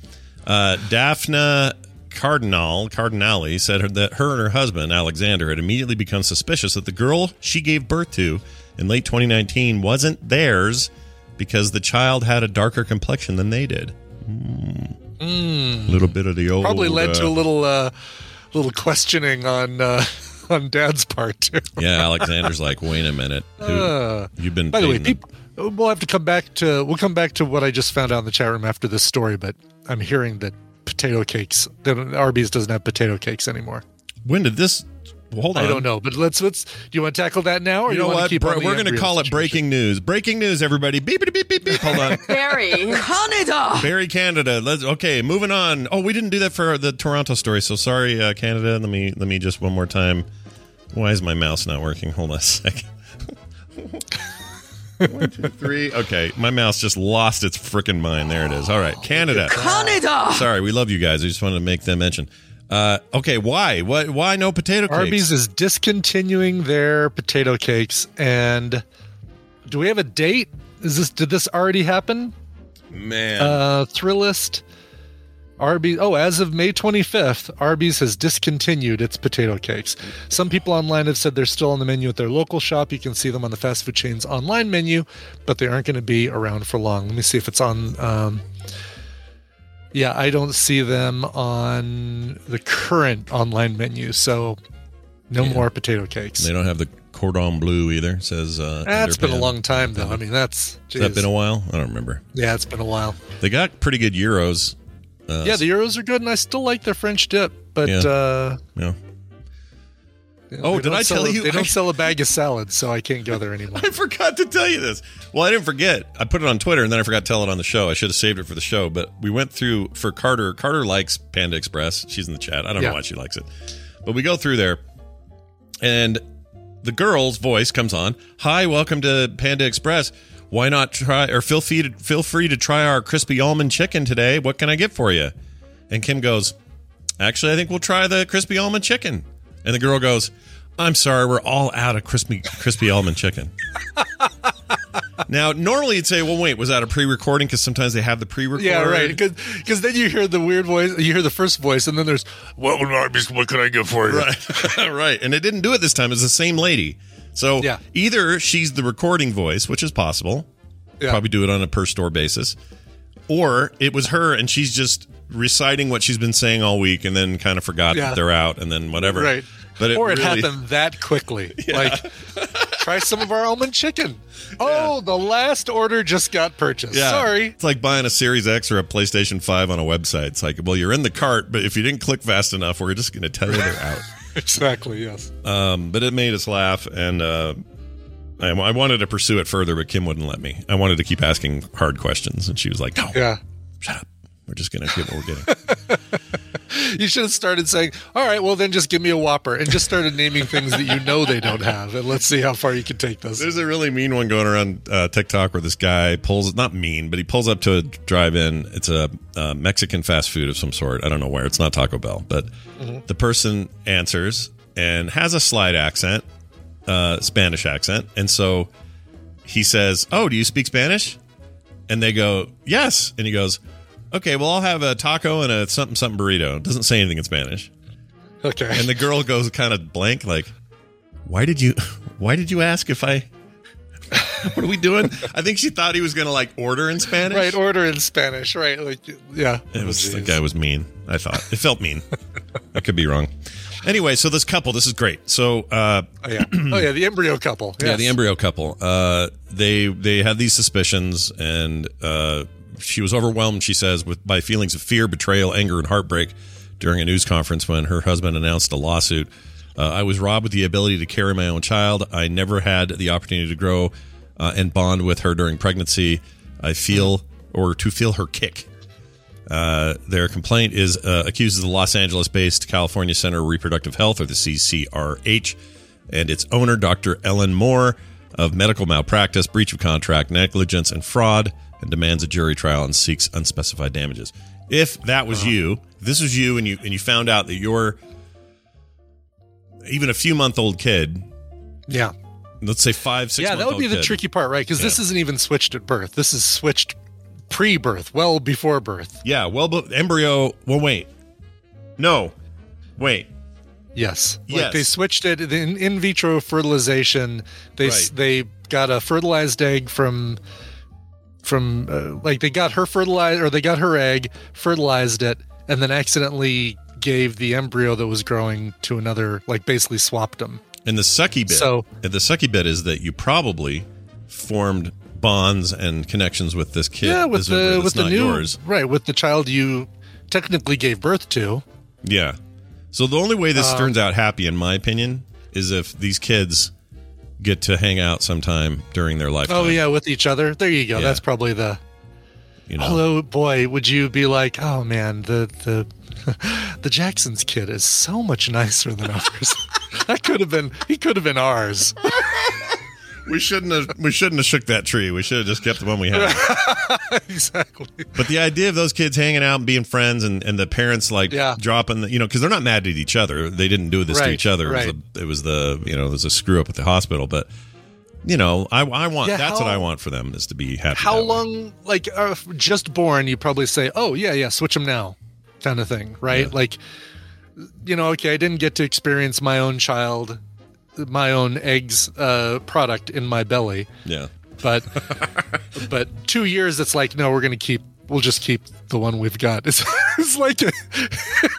uh, Daphne Cardinal Cardinale said that her and her husband Alexander had immediately become suspicious that the girl she gave birth to in late 2019 wasn't theirs because the child had a darker complexion than they did. A little bit of the old. Probably led to uh, a little, uh, little questioning on uh, on Dad's part too. Yeah, Alexander's like, wait a minute. Who, Uh, you've been. By the way, them." people, we'll have to come back to we'll come back to what I just found out in the chat room after this story. But I'm hearing that potato cakes, that Arby's doesn't have potato cakes anymore. when did this? Well, hold on. I don't know, but let's let's. Do you want to tackle that now, or You do know what? keep Bro, on we're going to call it breaking news. Breaking news, everybody. Beep, beep, beep, beep, beep. Hold on. Barrie, Canada. Barrie, Canada. Let's okay. Moving on. Oh, we didn't do that for the Toronto story. So sorry, uh, Canada. Let me let me just one more time. Why is my mouse not working? Hold on a second. one, two, three. Okay, my mouse just lost its freaking mind. There it is. All right, Canada. Canada. Sorry, we love you guys. I just wanted to make them mention. Uh, okay, why? What? Why no potato cakes? Arby's is discontinuing their potato cakes, and do we have a date? Is this did this already happen? Man, Uh, Thrillist, Arby's. Oh, as of May 25th, Arby's has discontinued its potato cakes. Some people online have said they're still on the menu at their local shop. You can see them on the fast food chain's online menu, but they aren't going to be around for long. Let me see if it's on. Um, yeah, I don't see them on the current online menu, so no more potato cakes. they don't have the cordon bleu either. Says uh, That's been a long time, though. I mean, that's Has that been a while? I don't remember. yeah, it's been a while. They got pretty good gyros. Uh, Yeah, the Gyros are good, and I still like their French dip. but Yeah. uh, Yeah. Oh, did I tell a- you? they don't I- sell a bag of salad, so I can't go there anymore. I forgot to tell you this. Well, I didn't forget. I put it on Twitter and then I forgot to tell it on the show. I should have saved it for the show. But we went through for Carter. Carter likes Panda Express. She's in the chat. I don't Yeah. know why she likes it. But we go through there and the girl's voice comes on. Hi, welcome to Panda Express. Why not try or feel free to, feel free to try our crispy almond chicken today. What can I get for you? And Kim goes, Actually, I think we'll try the crispy almond chicken. And the girl goes, I'm sorry, we're all out of crispy crispy almond chicken. now, normally you'd say, well, wait, was that a pre-recording? Because sometimes they have the pre-recorded. Yeah, right. Because then you hear the weird voice, you hear the first voice, and then there's, "Well, what can I get for you?" Right, right. And it didn't do it this time. It's the same lady. So Yeah. either she's the recording voice, which is possible. Yeah. Probably do it on a per store basis, or it was her and she's just reciting what she's been saying all week, and then kind of forgot Yeah. that they're out, and then whatever. Right. But it or it really- happened that quickly. Like, try some of our almond chicken. Oh, the last order just got purchased. Yeah. Sorry. It's like buying a Series X or a PlayStation 5 on a website. It's like, well, you're in the cart, but if you didn't click fast enough, we're just going to tell you they're out. Exactly. Yes. Um, but it made us laugh, and uh, I, I wanted to pursue it further, but Kim wouldn't let me. I wanted to keep asking hard questions, and she was like, no, Yeah. shut up. We're just going to get what we're getting. You should have started saying, "All right, well then just give me a Whopper," and just started naming things that you know they don't have, and let's see how far you can take this. There's a really mean one going around uh, TikTok where this guy pulls, not mean, but he pulls up to a drive in. It's a uh, Mexican fast food of some sort. I don't know where. It's not Taco Bell. But the person answers and has a slight accent, uh, Spanish accent. And so he says, Oh, do you speak Spanish? And they go, Yes. And he goes, Okay, well, I'll have a taco and a something, something burrito. Doesn't say anything in Spanish. Okay. And the girl goes kind of blank, like, "Why did you? Why did you ask if I? what are we doing?" I think she thought he was going to like order in Spanish. Right, order in Spanish. Right, like yeah. It was Oh, the guy was mean. I thought it felt mean. I could be wrong. Anyway, so this couple, this is great. So uh, Oh yeah. oh yeah. The embryo couple. yeah, the embryo couple. Uh, they they had these suspicions, and uh, she was overwhelmed. She says with by feelings of fear, betrayal, anger, and heartbreak during a news conference when her husband announced a lawsuit. Uh, I was robbed of the ability to carry my own child. I never had the opportunity to grow uh, and bond with her during pregnancy. I feel or to feel her kick. Uh, their complaint is uh, accuses the Los Angeles-based California Center of Reproductive Health, or the CCRH, and its owner, Dr. Ellen Moore, of medical malpractice, breach of contract, negligence, and fraud, and demands a jury trial and seeks unspecified damages. If that was uh-huh. you, this was you, and you and you found out that your even a few month old kid, Yeah. let's say five, six, yeah, that would be the kid, tricky part, right? Because this isn't even switched at birth. This is switched pre-birth, well before birth. Yeah, well, but embryo. Well, wait, no, wait. Yes. Yes. Like they switched it in in vitro fertilization. They Right. they got a fertilized egg from from uh, like they got her fertilized or they got her egg, fertilized it, and then accidentally gave the embryo that was growing to another. Like basically swapped them. And the sucky bit. So- and the sucky bit is that you probably formed bonds and connections with this kid. yeah, with this the with the new yours. right with the child you technically gave birth to. Yeah. So the only way this Um, turns out happy, in my opinion, is if these kids get to hang out sometime during their lifetime. Oh yeah, with each other. There you go. Yeah. That's probably the. You know. Although, boy, would you be like, oh man, the the the Jackson's kid is so much nicer than ours. that could have been. He could have been ours. We shouldn't have. We shouldn't have shook that tree. We should have just kept the one we had. exactly. But the idea of those kids hanging out and being friends, and, and the parents like Yeah. dropping, the, you know, because they're not mad at each other. They didn't do this to each other. It, right. was a, it was the you know, there's a screw up at the hospital. But you know, I, I want Yeah, that's what I want for them is to be happy. How that way. long? Like uh, just born, you probably say, oh yeah, yeah, switch them now, kind of thing, right? Yeah. Like, you know, okay, I didn't get to experience my own child, my own eggs uh, product in my belly. Yeah. but but two years it's like no we're gonna keep we'll just keep the one we've got it's, it's like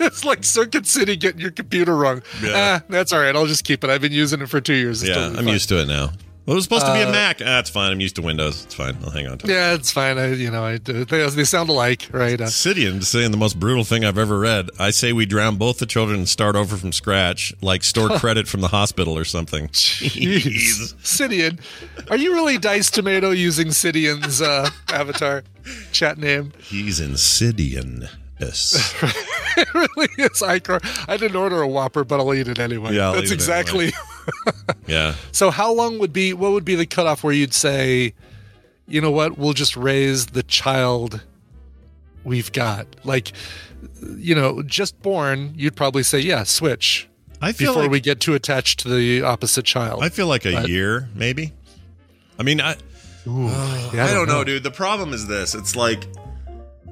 it's like circuit city getting your computer wrong Yeah. ah, that's all right i'll just keep it i've been using it for two years It's Yeah, totally I'm fine. used to it now. Well, it was supposed to be a Uh, Mac. Ah, it's fine. I'm used to Windows. It's fine. I'll hang on to it. Yeah, it's fine. I, you know, I, they, they sound alike, right? Uh, Sidian saying the most brutal thing I've ever read. I say we drown both the children and start over from scratch, like store credit from the hospital or something. Jeez. Sidian. Are you really Dice Tomato using Sidian's uh, avatar chat name? He's Insidian. Yes. it really is. I, I didn't order a Whopper, but I'll eat it anyway. Yeah, I'll That's eat it exactly. Yeah. so, how long would be, what would be the cutoff where you'd say, you know what, we'll just raise the child we've got? Like, you know, just born, you'd probably say, yeah, switch. I feel before like- we get too attached to the opposite child. I feel like a But- year, maybe. I mean, I, uh, Yeah, I don't know, dude. The problem is this. It's like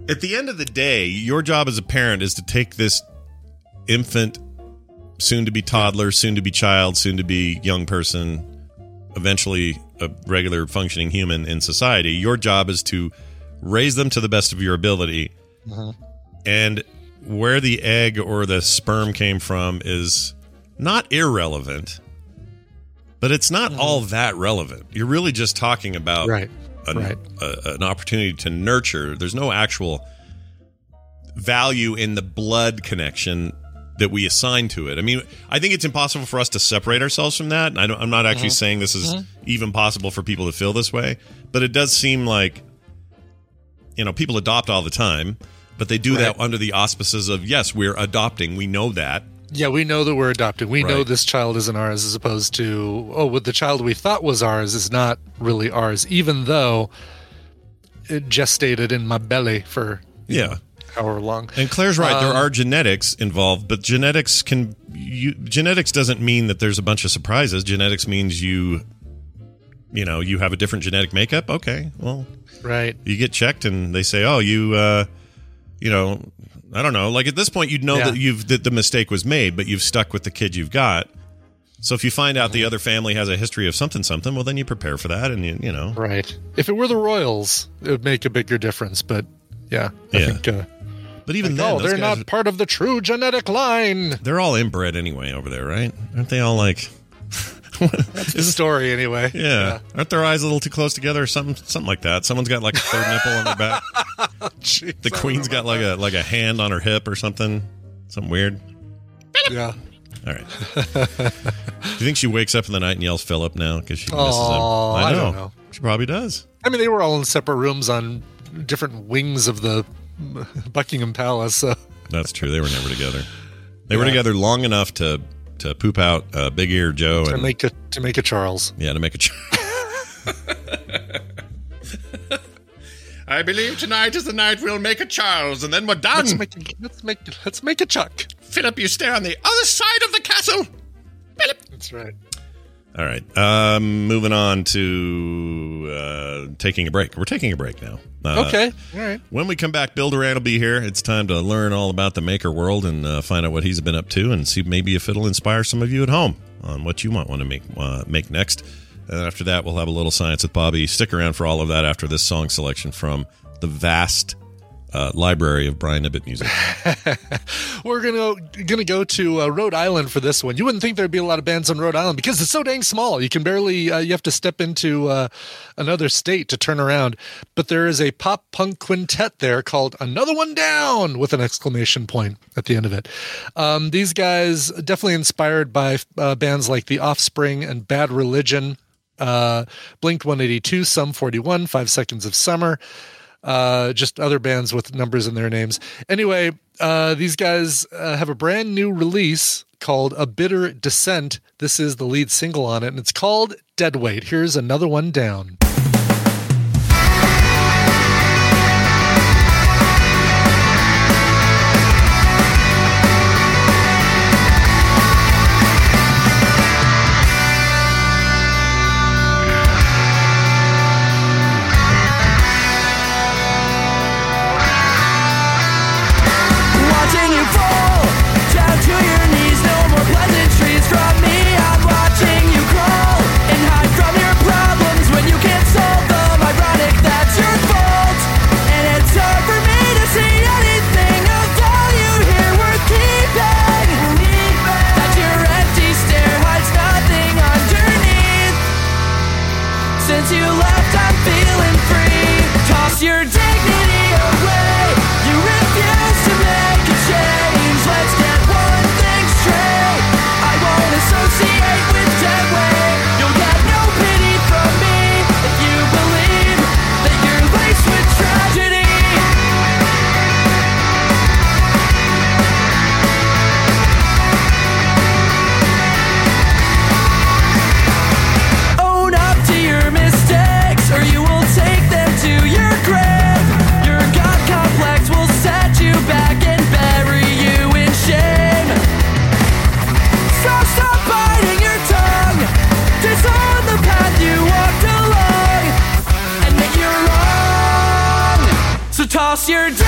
at the end of the day, your job as a parent is to take this infant, soon to be toddler, soon to be child, soon to be young person, eventually a regular functioning human in society. Your job is to raise them to the best of your ability. Mm-hmm. And where the egg or the sperm came from is not irrelevant, but it's not mm-hmm. all that relevant. You're really just talking about Right. an, Right. a- an opportunity to nurture. There's no actual value in the blood connection that we assign to it. I mean, I think it's impossible for us to separate ourselves from that. I don't, I'm not actually mm-hmm. saying this is mm-hmm. even possible for people to feel this way, but it does seem like, you know, people adopt all the time, but they do that under the auspices of, yes, we're adopting. We know that. Yeah, we know that we're adopting. We know this child isn't ours, as opposed to, oh, what the child we thought was ours is not really ours, even though it gestated in my belly for Yeah. However long. And Claire's right. there Um, are genetics involved, but genetics can you genetics doesn't mean that there's a bunch of surprises. Genetics means you you know, you have a different genetic makeup. Okay. Well, Right. you get checked and they say, "Oh, you uh you know, I don't know. Like at this point you'd know Yeah. that you've that the mistake was made, but you've stuck with the kid you've got. So if you find out the other family has a history of something something, well then you prepare for that and you, you know. Right. If it were the Royals, it would make a bigger difference. But yeah, I Yeah. think. Uh, But even like, then oh, they're not part of the true genetic line. they're all inbred anyway over there, right? Aren't they all like That's the story, anyway. Yeah. Aren't their eyes a little too close together or something something like that? Someone's got like a third nipple on their back. Jeez, The queen's got like a like a hand on her hip or something. Something weird. Yeah. All right. Do you think she wakes up in the night and yells Philip now because she misses Aw, him? I don't know. She probably does. I mean, they were all in separate rooms on different wings of the Buckingham Palace. So. That's true. They were never together. They were together long enough to to poop out uh, Big Ear Joe to and make a to make a Charles. yeah to make a. Ch- I believe tonight is the night we'll make a Charles, and then we're done. Let's make a, let's make let's make a Chuck. Philip, you stay on the other side of the castle. Philip, that's right. All right. Um, moving on to uh, taking a break. We're taking a break now. Uh, okay. All right. When we come back, Bill Doran will be here. It's time to learn all about the maker world and uh, find out what he's been up to, and see maybe if it'll inspire some of you at home on what you might want to make uh, make next. And after that, we'll have a little science with Bobby. Stick around for all of that after this song selection from the vast uh, library of Brian Ibbott music. We're gonna gonna go to uh, Rhode Island for this one. You wouldn't think there'd be a lot of bands on Rhode Island because it's so dang small. You can barely uh, you have to step into uh, another state to turn around. But there is a pop punk quintet there called Another One Down with an exclamation point at the end of it. Um, these guys definitely inspired by uh, bands like The Offspring and Bad Religion. Uh, Blink 182, Sum 41, Five Seconds of Summer uh, just other bands with numbers in their names. Anyway, uh, these guys uh, have a brand new release called A Bitter Descent. This is the lead single on it, and it's called Deadweight. Here's another one down. Your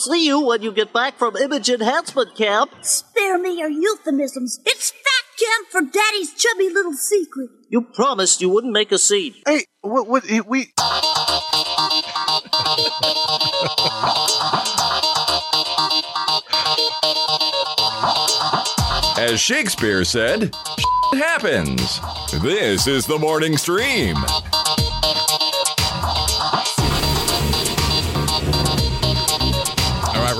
see you when you get back from image enhancement camp. Spare me your euphemisms. It's fat camp for Daddy's chubby little secret. You promised you wouldn't make a scene. Hey, what? What? Eh, we. As Shakespeare said, happens. This is the morning stream.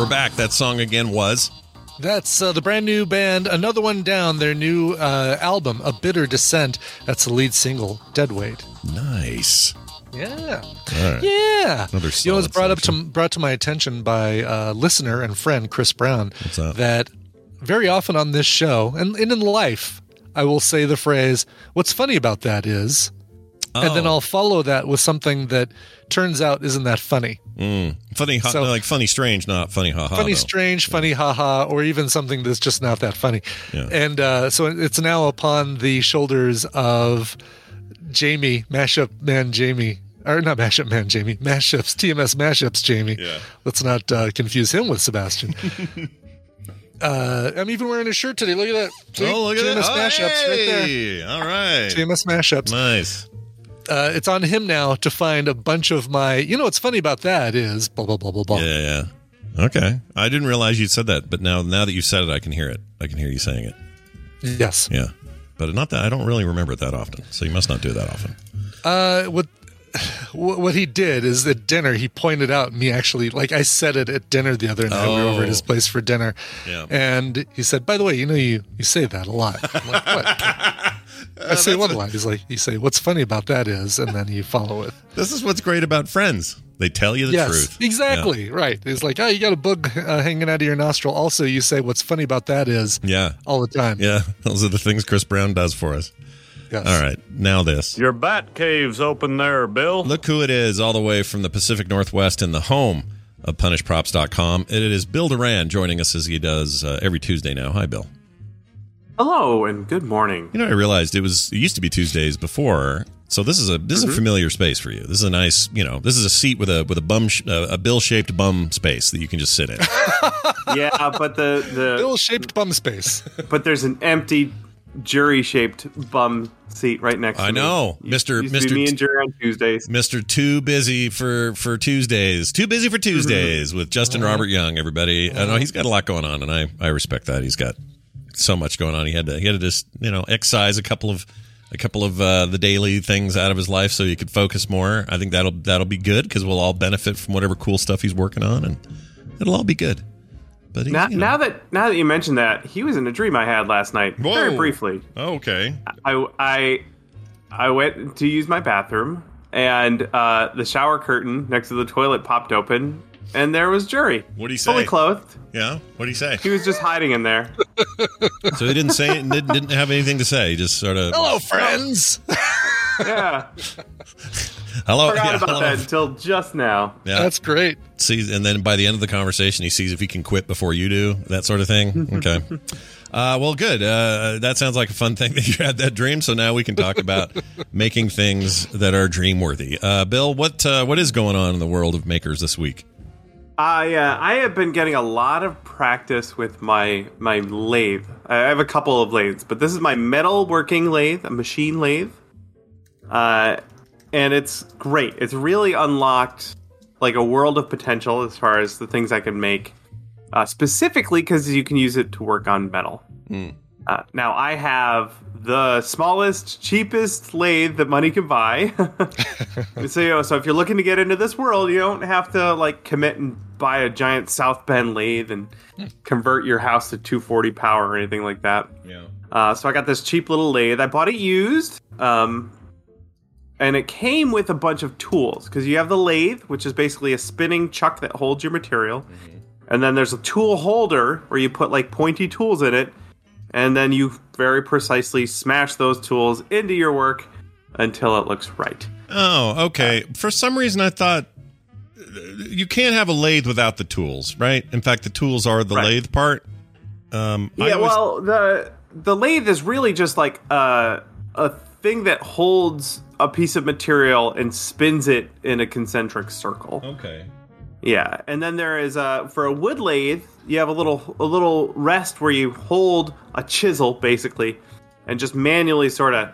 We're back. That song again was. That's uh, the brand new band, Another One Down, their new uh, album, A Bitter Descent. That's the lead single, Deadweight. Nice. Yeah. Right. Yeah. Another you know, it was brought up to brought to my attention by a listener and friend Chris Brown What's that? that very often on this show and, and in life, I will say the phrase, "What's funny about that is," and then Oh. I'll follow that with something that turns out isn't that funny. Mm. Funny, ha- So- like funny, strange, not funny, haha. funny, though. strange, funny, haha, or even something that's just not that funny. Yeah. And uh, so it's now upon the shoulders of Jamie, mashup man Jamie, or not mashup man Jamie, mashups, TMS mashups Jamie. Yeah. Let's not uh, confuse him with Sebastian. uh, I'm even wearing a shirt today. Look at that. See? Oh, look at TMS that. Oh, mashups right there. All right. TMS mashups. Nice. Uh, it's on him now to find a bunch of my. You know what's funny about that is blah blah blah blah blah. Yeah, yeah. Okay. I didn't realize you said that, but now now that you said it, I can hear it. I can hear you saying it. Yes. Yeah. But not that I don't really remember it that often. So you must not do it that often. Uh, what what he did is at dinner he pointed out me actually like I said it at dinner the other night. We were over at his Oh. place for dinner, Yeah. and he said, "By the way, you know you you say that a lot." I'm like, what? I say one line. He's like, "You say what's funny about that is," and then you follow it. This is what's great about friends. They tell you the yes, truth. exactly right. He's like, "Oh, you got a bug uh, hanging out of your nostril." Also, you say, "What's funny about that is," Yeah. all the time. Yeah. Those are the things Chris Brown does for us. Yes. All right. Now this. Your bat cave's open there, Bill. Look who it is, all the way from the Pacific Northwest in the home of punishedprops.com. It is Bill Doran joining us as he does uh, every Tuesday now. Hi, Bill. Hello and good morning. You know, I realized it was it used to be Tuesdays before, so this is a this is a mm-hmm. familiar space for you. This is a nice, you know, this is a seat with a with a bum sh- uh, a bill shaped bum space that you can just sit in. yeah, but the the bill shaped bum space. but there's an empty jury shaped bum seat right next. I to know, me. Mister Used to be Mister me and jury on Tuesdays. Mister Too busy for for Tuesdays. Too busy for mm-hmm. Tuesdays with Justin uh-huh. Robert Young. Everybody, I know uh-huh. he's got a lot going on, and I I respect that. He's got so much going on. He had to he had to just you know excise a couple of a couple of uh, the daily things out of his life so he could focus more. I think that'll that'll be good because we'll all benefit from whatever cool stuff he's working on, and it'll all be good. But he, Now, you know. now that now that you mentioned that, he was in a dream I had last night. Very Whoa. briefly. okay, I I I went to use my bathroom, and uh, the shower curtain next to the toilet popped open, and there was Jury. What do you say? Fully clothed. yeah, what do you say? He was just hiding in there. So he didn't say didn't, didn't have anything to say. He just sort of Hello, friends. yeah, hello. forgot yeah, about hello. that until just now. Yeah. That's great. sees and then by the end of the conversation he sees if he can quit before you do that sort of thing okay uh, well good uh, that sounds like a fun thing that you had that dream so now we can talk about making things that are dream worthy uh, bill what uh, what is going on in the world of makers this week I uh, I have been getting a lot of practice with my my lathe. I have a couple of lathes, but this is my metal working lathe, a machine lathe, uh, and it's great. It's really unlocked like a world of potential as far as the things I can make, uh, specifically because you can use it to work on metal. Uh, now I have the smallest, cheapest lathe that money can buy. so, you know, so if you're looking to get into this world, you don't have to like commit and buy a giant South Bend lathe and convert your house to 240 power or anything like that. Yeah. Uh, so I got this cheap little lathe. I bought it used, um, and it came with a bunch of tools because you have the lathe, which is basically a spinning chuck that holds your material, and then there's a tool holder where you put like pointy tools in it, and then you very precisely smash those tools into your work until it looks right. Oh, okay. For some reason, I thought uh, you can't have a lathe without the tools, right? In fact, the tools are the Right. lathe part. Um, Yeah, always- well, the the lathe is really just like a a thing that holds a piece of material and spins it in a concentric circle. Okay. Yeah, and then there is a for a wood lathe, you have a little a little rest where you hold a chisel basically, and just manually sort of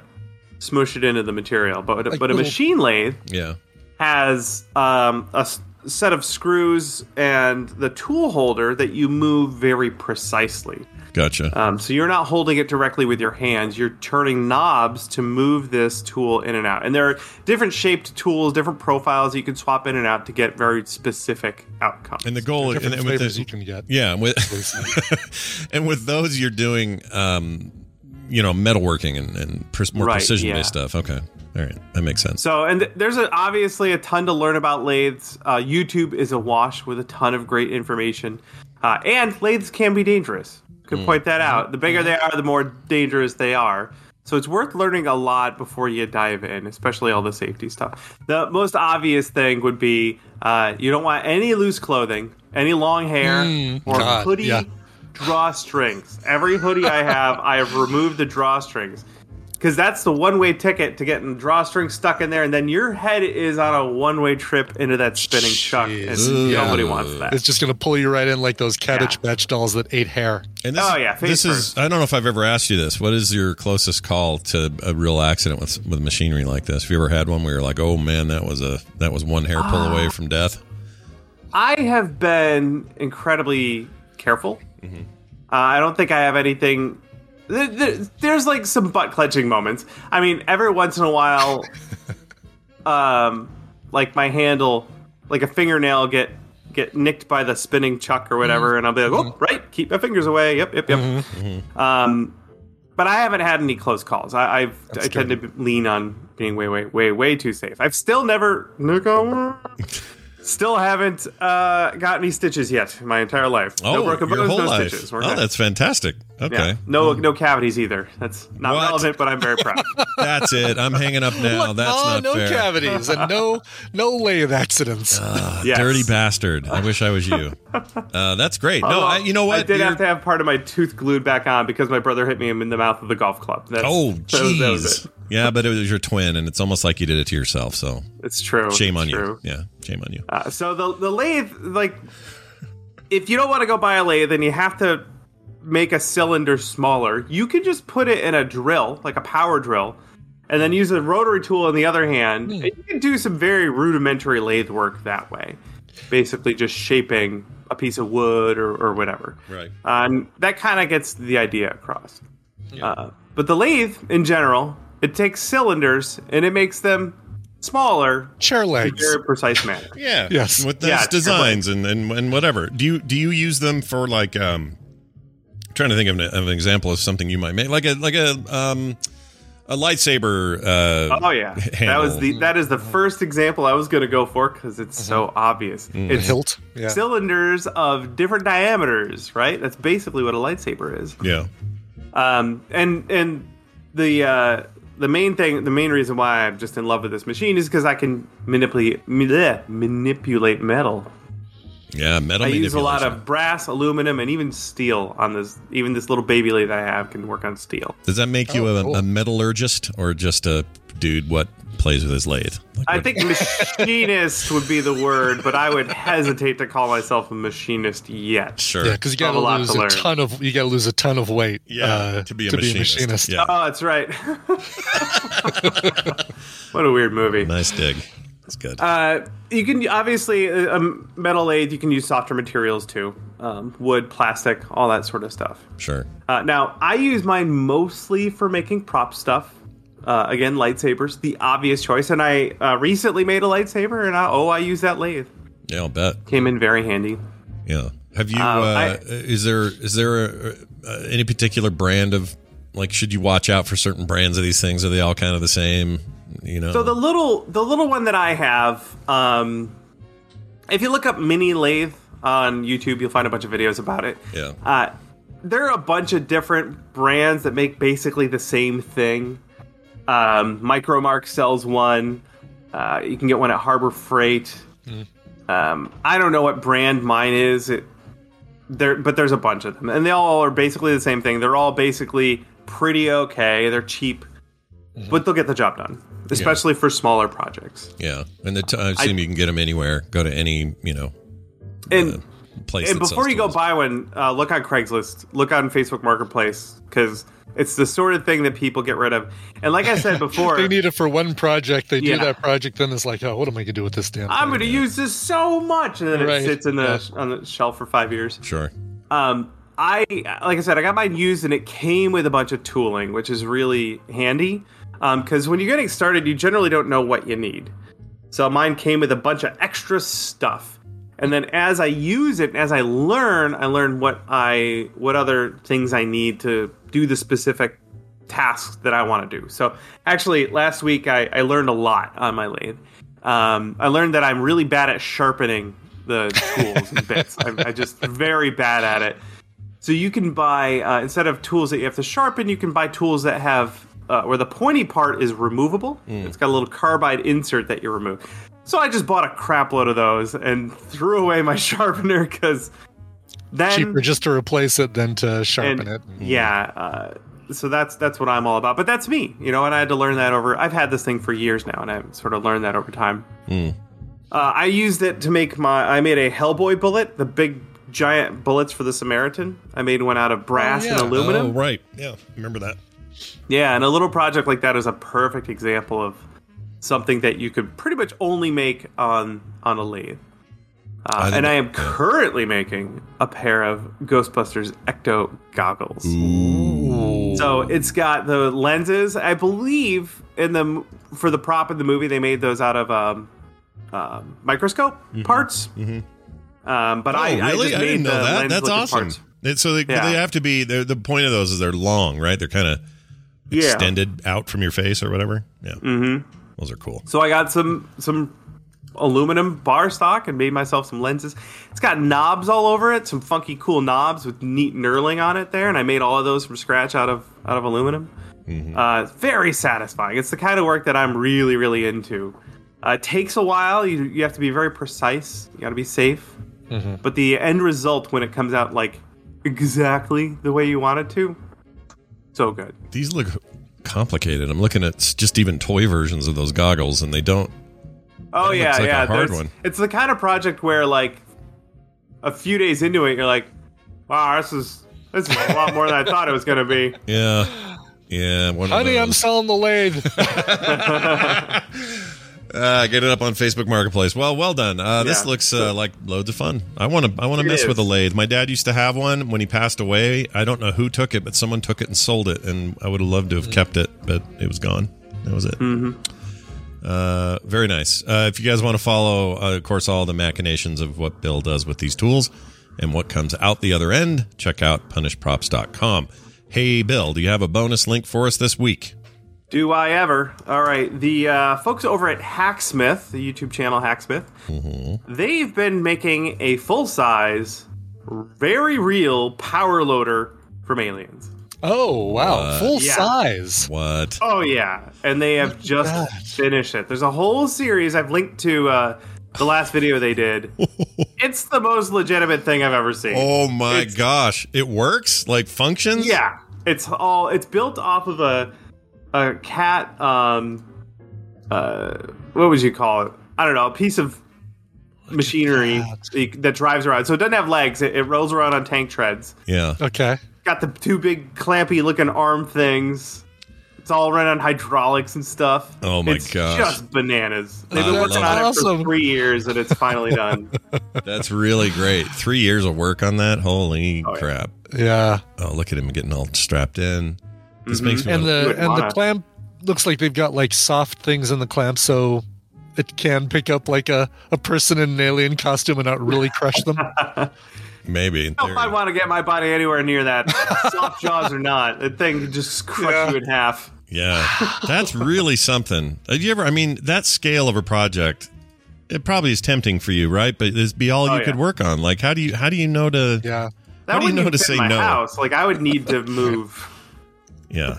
smoosh it into the material. But Like but a little- machine lathe yeah. has um, a set of screws and the tool holder that you move very precisely. Gotcha. Um, so you're not holding it directly with your hands. You're turning knobs to move this tool in and out. And there are different shaped tools, different profiles you can swap in and out to get very specific outcomes. And the goal, and, Different and with flavors the- you can get. yeah, with and with those, you're doing, um, you know, metalworking and, and pres- more Right, precision yeah. based stuff. Okay, all right, that makes sense. So, and th- there's a, obviously a ton to learn about lathes. Uh, YouTube is awash with a ton of great information. Uh, and lathes can be dangerous. Could point that out. The bigger they are, the more dangerous they are. So it's worth learning a lot before you dive in, especially all the safety stuff. The most obvious thing would be uh, you don't want any loose clothing, any long hair, Mm, or God, hoodie yeah. drawstrings. Every hoodie I have, I have removed the drawstrings because that's the one-way ticket to getting the drawstring stuck in there, and then your head is on a one-way trip into that spinning chuck, and nobody wants that. It's just going to pull you right in like those cabbage patch dolls that ate hair. And this, Oh, yeah, face this is. I don't know if I've ever asked you this. What is your closest call to a real accident with with machinery like this? Have you ever had one where you're like, oh man, that was a that was one hair pull Ah. away from death? I have been incredibly careful. Uh, I don't think I have anything. There- there- There's like some butt clenching moments. I mean, every once in a while, um, like my handle, like a fingernail get get nicked by the spinning chuck or whatever, and I'll be like, oh, right, keep my fingers away. Yep, yep, yep. Um, but I haven't had any close calls. I, I've I tend to lean on being way, way, way, way too safe. I've still never, still haven't uh, got any stitches yet in my entire life. Oh, no broken your bones, whole no life. stitches. We're Oh, good. that's fantastic. Okay, Yeah. No, no cavities either. That's not What? relevant, but I'm very proud. that's it. I'm hanging up now. Look, that's no, not no fair. cavities and no no lay lathe accidents. Ah, Yes. Dirty bastard. I wish I was you. Uh, that's great. No, I, you know what? I did You're- have to have part of my tooth glued back on because my brother hit me in the mouth with the golf club. That's, Oh, that was- jeez. It. Yeah, but it was your twin, and it's almost like you did it to yourself. So It's true. shame it's on true. you. Yeah, shame on you. Uh, so the the lathe, like, if you don't want to go buy a lathe, then you have to make a cylinder smaller. You can just put it in a drill, like a power drill, and then use a rotary tool in the other hand. And you can do some very rudimentary lathe work that way. Basically, just shaping a piece of wood or, or whatever. Right. Uh, and that kind of gets the idea across. Uh, but the lathe, in general, it takes cylinders and it makes them smaller Chair in a legs. very precise manner. Yeah. Yes. With those Yeah, designs and, and and whatever. Do you do you use them for like um trying to think of an, of an example of something you might make like a like a um a lightsaber uh Oh yeah, that handle. was the that is the first example I was going to go for because it's so obvious. Mm. It's hilt. Yeah. cylinders of different diameters, right? That's basically what a lightsaber is. yeah. Um, and and the uh, the main thing, the main reason why I'm just in love with this machine is because I can manipulate bleh, manipulate metal. Yeah, metal I use a lot of brass, aluminum, and even steel on this. Even this little baby lathe I have can work on steel. Does that make you Oh, a, cool. a metallurgist or just a dude what plays with his lathe. Like, I what- think machinist would be the word, but I would hesitate to call myself a machinist yet. Sure. Yeah, because you got have to a lot lose to a learn. ton of you got to lose a ton of weight. Yeah, uh, to be a machinist. Yeah. Oh, that's right. what a weird movie. Nice dig. That's good. Uh, you can obviously a a metal lathe. You can use softer materials too, um, wood, plastic, all that sort of stuff. Sure. Uh, now, I use mine mostly for making prop stuff. Uh, again, lightsabers, the obvious choice. And I uh, recently made a lightsaber, and I, oh, I use that lathe. Yeah, I'll bet. Came in very handy. Yeah. Have you? Uh, Uh, I- is there is there a, uh, any particular brand of like? Should you watch out for certain brands of these things? Are they all kind of the same? You know. So the little the little one that I have, um, if you look up mini lathe on YouTube, you'll find a bunch of videos about it. yeah. Uh, there are a bunch of different brands that make basically the same thing. Um, Micromark sells one. Uh, you can get one at Harbor Freight. Um, I don't know what brand mine is. It, there, but there's a bunch of them, and they all are basically the same thing. They're all basically pretty okay. They're cheap, but they'll get the job done, especially for smaller projects. Yeah. And the t- I assume you can get them anywhere. Go to any you know And place. and before you go buy one, uh, look on Craigslist, look on Facebook Marketplace, because it's the sort of thing that people get rid of. And like I said before, they need it for one project. They Yeah. do that project, then it's like, oh, what am I gonna do with this damn? I'm going to use this so much, and then Right. it sits in the on the shelf for five years. Sure. Um, I like I said, I got mine used, and it came with a bunch of tooling, which is really handy. Because when you're getting started, you generally don't know what you need. So mine came with a bunch of extra stuff, and then as I use it, as I learn, I learn what I what other things I need to do the specific tasks that I want to do. So actually, last week I, I learned a lot on my lathe. Um, I learned that I'm really bad at sharpening the tools and bits. I'm, I'm just very bad at it. So you can buy uh, instead of tools that you have to sharpen, you can buy tools that have uh, where the pointy part is removable. It's got a little carbide insert that you remove. So I just bought a crap load of those and threw away my sharpener because then cheaper just to replace it than to sharpen and- it. Yeah. Uh, so that's that's what I'm all about. But that's me, you know. And I had to learn that over. I've had this thing for years now, and I've sort of learned that over time. Hmm. Uh, I used it to make my. I made a Hellboy bullet, the big giant bullets for the Samaritan. I made one out of brass and aluminum. Oh, right. Yeah. Remember that. Yeah, and a little project like that is a perfect example of something that you could pretty much only make on on a lathe. Uh, think and I am currently making a pair of Ghostbusters Ecto goggles. So it's got the lenses. I believe in the for the prop in the movie they made those out of um, um, microscope parts. Um, but oh, I, I really? just I, didn't know that. That's awesome. It- so they, Yeah. they have to be. The point of those is they're long, right? They're kind of Yeah. extended out from your face or whatever. Yeah. Mm-hmm. Those are cool. So I got some some aluminum bar stock and made myself some lenses. It's got knobs all over it, some funky cool knobs with neat knurling on it there, and I made all of those from scratch out of out of aluminum. Uh, very satisfying. It's the kind of work that I'm really really into. Uh, it takes a while. You you have to be very precise. You got to be safe. But the end result when it comes out like exactly the way you want it to, so good. These look complicated. I'm looking at just even toy versions of those goggles, and they don't. Oh yeah, looks like a yeah. hard There's- one. It's the kind of project where like a few days into it, you're like, "Wow, this is this is a lot more than I thought it was going to be." Yeah. Yeah. One Honey, I'm selling the lathe. Uh, get it up on Facebook Marketplace. Well, well done. Uh, this Yeah. looks uh, like loads of fun. I want to. I want to It mess with a lathe. My dad used to have one when he passed away. I don't know who took it, but someone took it and sold it, and I would have loved to have kept it, but it was gone. That was it. Mm-hmm. Uh, very nice. Uh, if you guys want to follow, uh, of course, all the machinations of what Bill does with these tools and what comes out the other end, check out punishedprops.com. Hey, Bill, do you have a bonus link for us this week? Do I ever? All right, the uh, folks over at Hacksmith, the YouTube channel Hacksmith, Mm-hmm. they've been making a full size, very real power loader from Aliens. oh wow, Uh, full Yeah. size. What? Oh yeah, and they have just that. finished it. There's a whole series. I've linked to uh, the last video they did. it's the most legitimate thing I've ever seen. Oh my It's- gosh. It works? Like functions? Yeah, it's all. It's built off of a a cat um, uh, what would you call it? I don't know, a piece of machinery that drives around. So it doesn't have legs. It, it rolls around on tank treads. Yeah. Okay. Got the two big clampy looking arm things. It's all run on hydraulics and stuff. Oh my it's gosh. just bananas. They've been I working love on it. it for three years and it's finally done. That's really great. Three years of work on that. Holy crap! Yeah. Oh, look at him getting all strapped in. This Mhm. makes me And wanna- the and the clamp looks like they've got like soft things in the clamp, so it can pick up like a, a person in an alien costume and not really crush them. maybe. I don't know if I want to get my body anywhere near that. Soft jaws or not, that thing could just crush you in half. Yeah, that's really something. Have you ever? I mean, that scale of a project, it probably is tempting for you, right? But this be all Oh, you yeah. could work on. Like, how do you how do you know to? Yeah. That How do you know to say no? house. Like I would need to move. Yeah,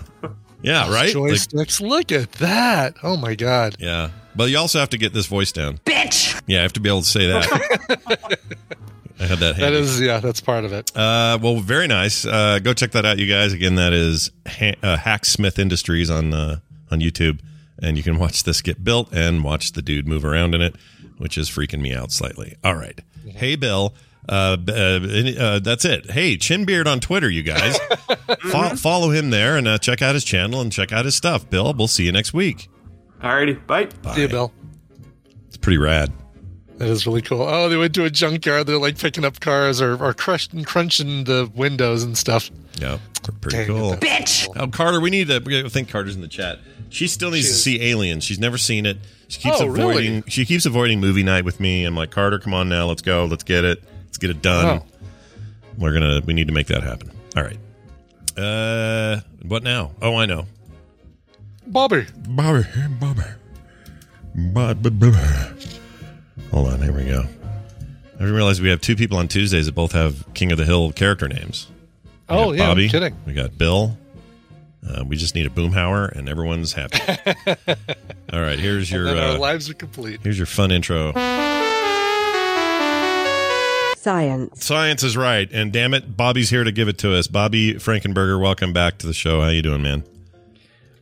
yeah, right. Like, Joysticks. Look at that. Oh my god. yeah, but you also have to get this voice down. Bitch! Yeah, I have to be able to say that. I had that. That handy. is yeah, that's part of it. Uh, well, very nice. Uh, go check that out, you guys. Again, that is ha- uh, Hacksmith Industries on uh, on YouTube, and you can watch this get built and watch the dude move around in it, which is freaking me out slightly. All right, hey Bill. Uh, uh, uh, that's it. Hey, Chinbeard on Twitter, you guys. Fo- follow him there and uh, check out his channel and check out his stuff. Bill, we'll see you next week. Alrighty, bye. See you, Bill. It's pretty rad. That is really cool. Oh, they went to a junkyard. They're like picking up cars or, or crushing, crunching the windows and stuff. Yeah, pretty Dang, cool. that's Bitch! Oh, Carter, we need to. We think Carter's in the chat. She still needs to see Aliens. She's never seen it. She keeps Oh, avoiding. really? She keeps avoiding movie night with me. I'm like, Carter, come on now, let's go, let's get it, let's get it done. Oh. We're gonna. We need to make that happen. All right. Uh, what now? Oh, I know. Bobby. Bobby, Bobby, Bobby, Bobby. Hold on, here we go. I didn't realize we have two people on Tuesdays that both have King of the Hill character names. We Oh, yeah, no Bobby. kidding. We got Bill. Uh, we just need a boomhauer, and everyone's happy. All right, here's your then our uh, lives are complete. here's your fun intro. Science. Science is right, and damn it, Bobby's here to give it to us. Bobby Frankenberger, welcome back to the show. How you doing, man?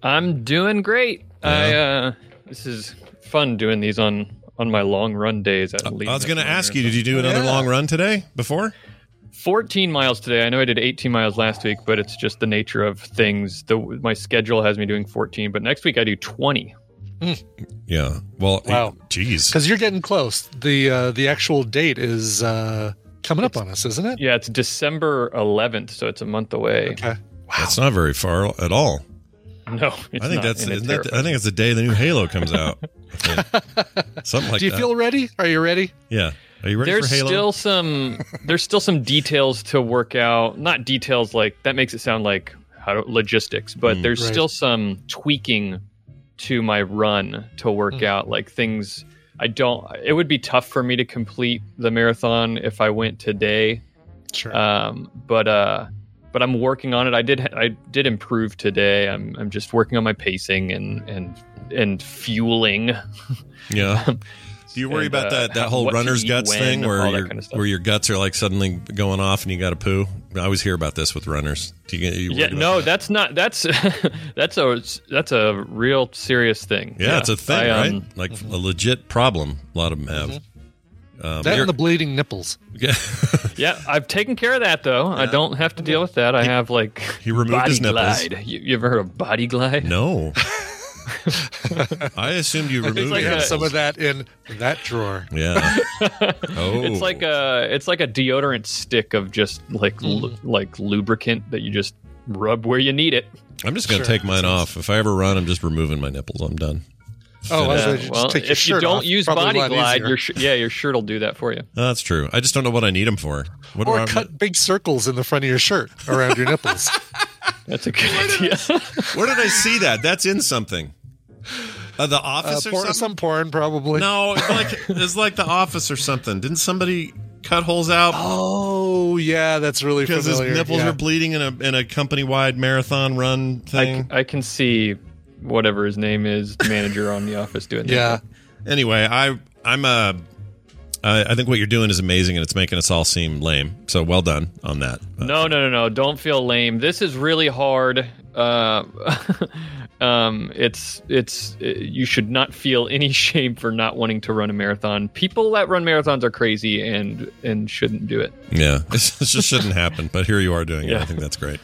I'm doing great. I uh this is fun doing these on on my long run days at least. I was going to ask you, did you do another long run today before? 14 miles today. I know I did 18 miles last week, but it's just the nature of things. The my schedule has me doing 14, but next week I do 20. Yeah. Well, Wow. jeez. Because you're getting close. The uh, the actual date is uh, coming up on us, isn't it? Yeah, it's December 11th, so it's a month away. Okay. Wow. That's not very far at all. No, it's I think not, that's and it isn't that, I think it's the day the new Halo comes out. Something like Do you that. feel ready? Are you ready? yeah. Are you ready there's for Halo? still some there's still some details to work out not details like that makes it sound like how logistics but Mm. there's Right. still some tweaking to my run to work Mm. out like things i don't it would be tough for me to complete the marathon if i went today Sure. um but uh but i'm working on it i did i did improve today i'm i'm just working on my pacing and and and fueling yeah. Do you worry and, about uh, that that whole runner's eat guts when, thing where your kind of where your guts are like suddenly going off and you got to poo? I always hear about this with runners. Do you you yeah no that? that's not that's that's a that's a real serious thing Yeah, it's a thing, I, right? um, Like a legit problem. A lot of them have. Um, that and the bleeding nipples. Yeah. yeah i've taken care of that though i don't have to deal with that i have like he removed body his nipples. glide you, you ever heard of body glide no. I assumed you removed like it. a- Some of that in that drawer. Yeah. Oh. it's like oh. a it's like a deodorant stick of just like lu- mm. like lubricant that you just rub where you need it I'm just going to Sure. take mine off. If I ever run, I'm just removing my nipples. I'm done. Oh, I was Yeah, gonna just well take your if you don't off. use body glide your sh- yeah your shirt will do that for you No, that's true. I just don't know what I need them for. What do or I- cut big circles in the front of your shirt around your nipples. that's a good idea Where did I see that? That's in something. Uh, the Uh, office or porn, something? some porn, probably. No, it's like it's like the office or something. Didn't somebody cut holes out Oh, yeah, that's really because his nipples yeah. were bleeding in a in a company wide marathon run I, thing? I can see whatever his name is manager on the office doing that Yeah. Anyway, I I'm uh I I think what you're doing is amazing and it's making us all seem lame. So well done on that. Uh, No, no, no, no. Don't feel lame. This is really hard. Uh, Um, it's it's uh, you should not feel any shame for not wanting to run a marathon. People that run marathons are crazy and and shouldn't do it. Yeah, it just shouldn't happen. But here you are doing it. I think that's great.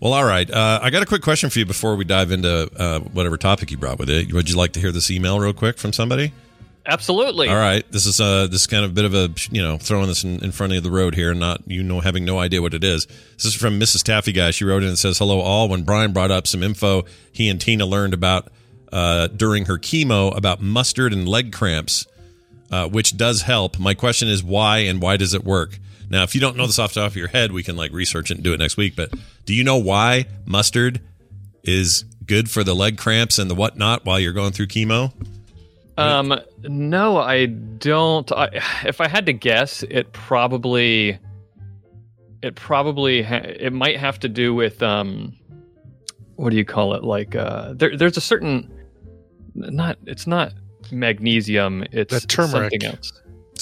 Well, all right. Uh, I got a quick question for you before we dive into uh, whatever topic you brought with it. Would you like to hear this email real quick from somebody? Absolutely. All right. This is uh this is kind of a bit of a you know throwing this in, in front of the road here, and not you know having no idea what it is. This is from Mrs. Taffy Guy. She wrote in and says, "Hello all. When Brian brought up some info he and Tina learned about uh, during her chemo about mustard and leg cramps, uh, which does help. My question is why and why does it work? Now, if you don't know this off the top of your head, we can like research it and do it next week. But do you know why mustard is good for the leg cramps and the whatnot while you're going through chemo? Um, no, I don't. I, if I had to guess, it probably, it probably, ha- it might have to do with um, what do you call it? Like, uh, there, there's a certain, not, it's not magnesium. It's The turmeric. something else.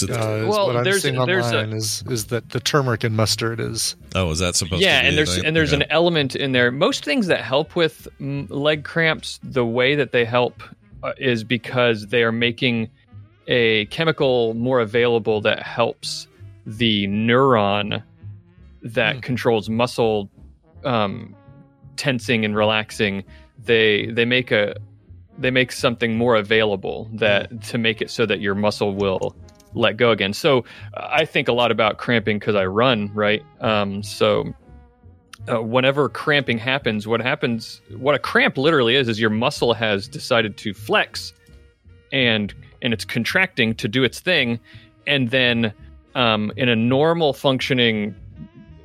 Uh, Well, what I'm there's- seeing there's a- online is is that the turmeric and mustard is Oh, is that supposed yeah to be? and there's and there's okay. an element in there most things that help with mm, leg cramps the way that they help is because they are making a chemical more available that helps the neuron that controls muscle um, tensing and relaxing they they make a they make something more available that to make it so that your muscle will let go again. So uh, I think a lot about cramping because I run, right? Um, so uh, whenever cramping happens, what happens, what a cramp literally is, is your muscle has decided to flex, and and it's contracting to do its thing, and then um, in a normal functioning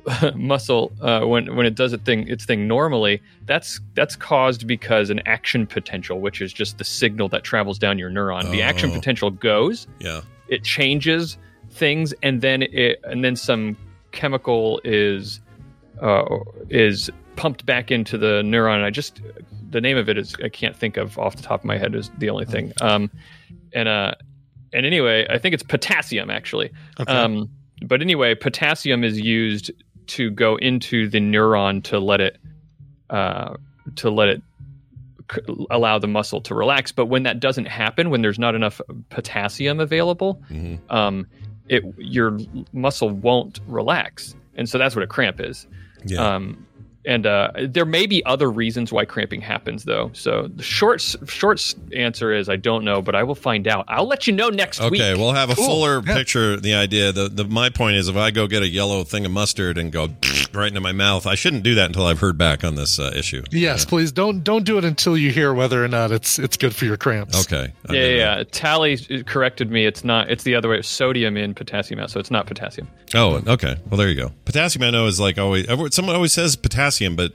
muscle uh, when when it does it thing its thing normally that's that's caused because an action potential which is just the signal that travels down your neuron the action Oh. potential goes Yeah. it changes things and then it and then some chemical is uh, is pumped back into the neuron. I just the name of it is i can't think of off the top of my head is the only thing. Um and uh and anyway i think it's potassium actually. Okay. um but anyway potassium is used to go into the neuron to let it uh to let it c- allow the muscle to relax. But when that doesn't happen when there's not enough potassium available Mhm. um it your muscle won't relax and so that's what a cramp is Yeah. um and uh, there may be other reasons why cramping happens, though. So the short short answer is I don't know, but I will find out. I'll let you know next week. Okay, we'll have a Cool. fuller picture. The idea, the, the my point is, if I go get a yellow thing of mustard and go right into my mouth, I shouldn't do that until I've heard back on this uh, issue. yes. Please don't don't do it until you hear whether or not it's it's good for your cramps. Okay. Yeah, yeah, yeah. Tally corrected me. It's not. It's the other way. It's sodium in potassium out, so it's not potassium. Oh, okay. Well, there you go. Potassium, I know, is like always. Someone always says potassium, but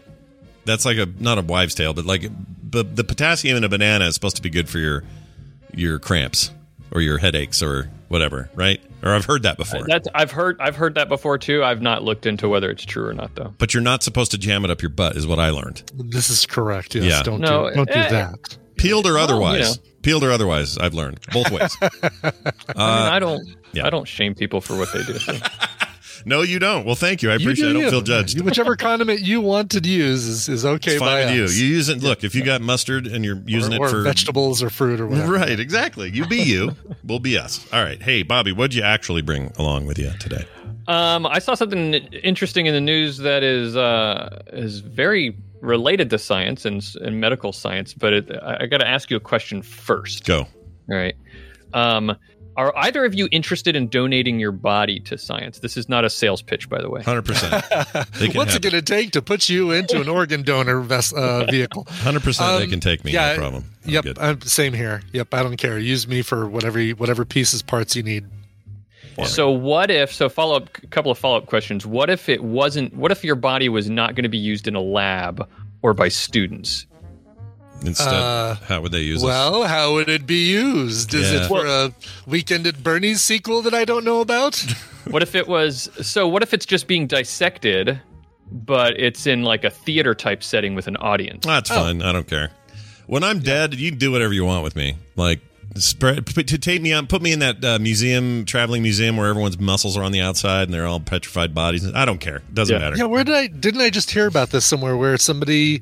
that's like a not a wives' tale, but like, but the potassium in a banana is supposed to be good for your your cramps or your headaches or whatever, right? Or I've heard that before. That's I've heard. I've heard that before too. I've not looked into whether it's true or not, though. but you're not supposed to jam it up your butt, is what I learned. This is correct. Yes. Yeah. Don't No, do don't do eh, that. Peeled or Well, otherwise, you peeled or otherwise, I've learned both ways. I mean, I don't. yeah. I don't shame people for what they do. so. no, you don't. Well, thank you. I You appreciate. it. I do don't you. feel judged. You- Whichever condiment you want to use is, is okay It's by fine with us. you. You use it. Look, if you got mustard and you're using or, it for vegetables or fruit or whatever. Right, exactly. You be you. we'll be us. All right. Hey, Bobby, what'd you actually bring along with you today? Um, I saw something interesting in the news that is uh, is very related to science and, and medical science, but it, I, I got to ask you a question first. Go. All right. Um, are either of you interested in donating your body to science? This is not a sales pitch, by the way. 100%. What's have it going to take to put you into an organ donor ves- uh, vehicle? 100% they Um, can take me. yeah, no problem. I'm yep. I'm, same here. Yep, I don't care. Use me for whatever whatever pieces, parts you need. So what if? So follow up, a couple of follow up questions. What if it wasn't? What if your body was not going to be used in a lab or by students? Instead, Uh, how would they use it? Well, how would it be used? Is Yeah. it for a Weekend at Bernie's sequel that I don't know about? What if it was? So what if it's just being dissected, but it's in like a theater type setting with an audience? That's fine. I don't care. When I'm dead, you can do whatever you want with me. Like, spread p- to take me on, put me in that uh, museum, traveling museum where everyone's muscles are on the outside and they're all petrified bodies. I don't care. It doesn't Yeah. matter. yeah, where did I didn't I just hear about this somewhere where somebody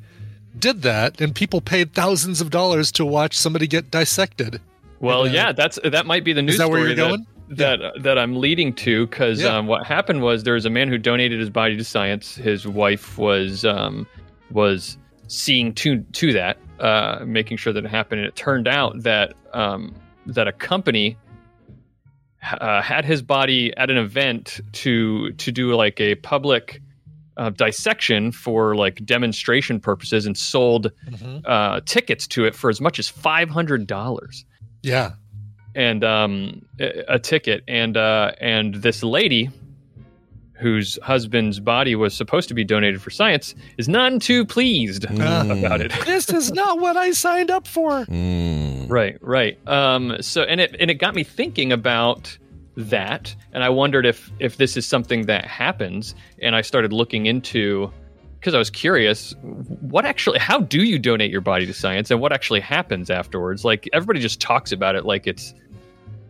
did that, and people paid thousands of dollars to watch somebody get dissected. Well, And, uh, yeah, that's that might be the news Is that where you're going? that that, that I'm leading to because Yeah. um, what happened was there was a man who donated his body to science. His wife was um, was seeing to to that, uh, making sure that it happened, and it turned out that um, that a company uh, had his body at an event to to do like a public uh, dissection for like demonstration purposes and sold uh, tickets to it for as much as five hundred dollars Yeah. and um, a, a ticket and uh, and this lady whose husband's body was supposed to be donated for science is none too pleased about it. this is not what I signed up for. Right, right. Um, so and it and it got me thinking about that, and I wondered if if this is something that happens, and I started looking into because I was curious, what actually, how do you donate your body to science, and what actually happens afterwards? Like everybody just talks about it like it's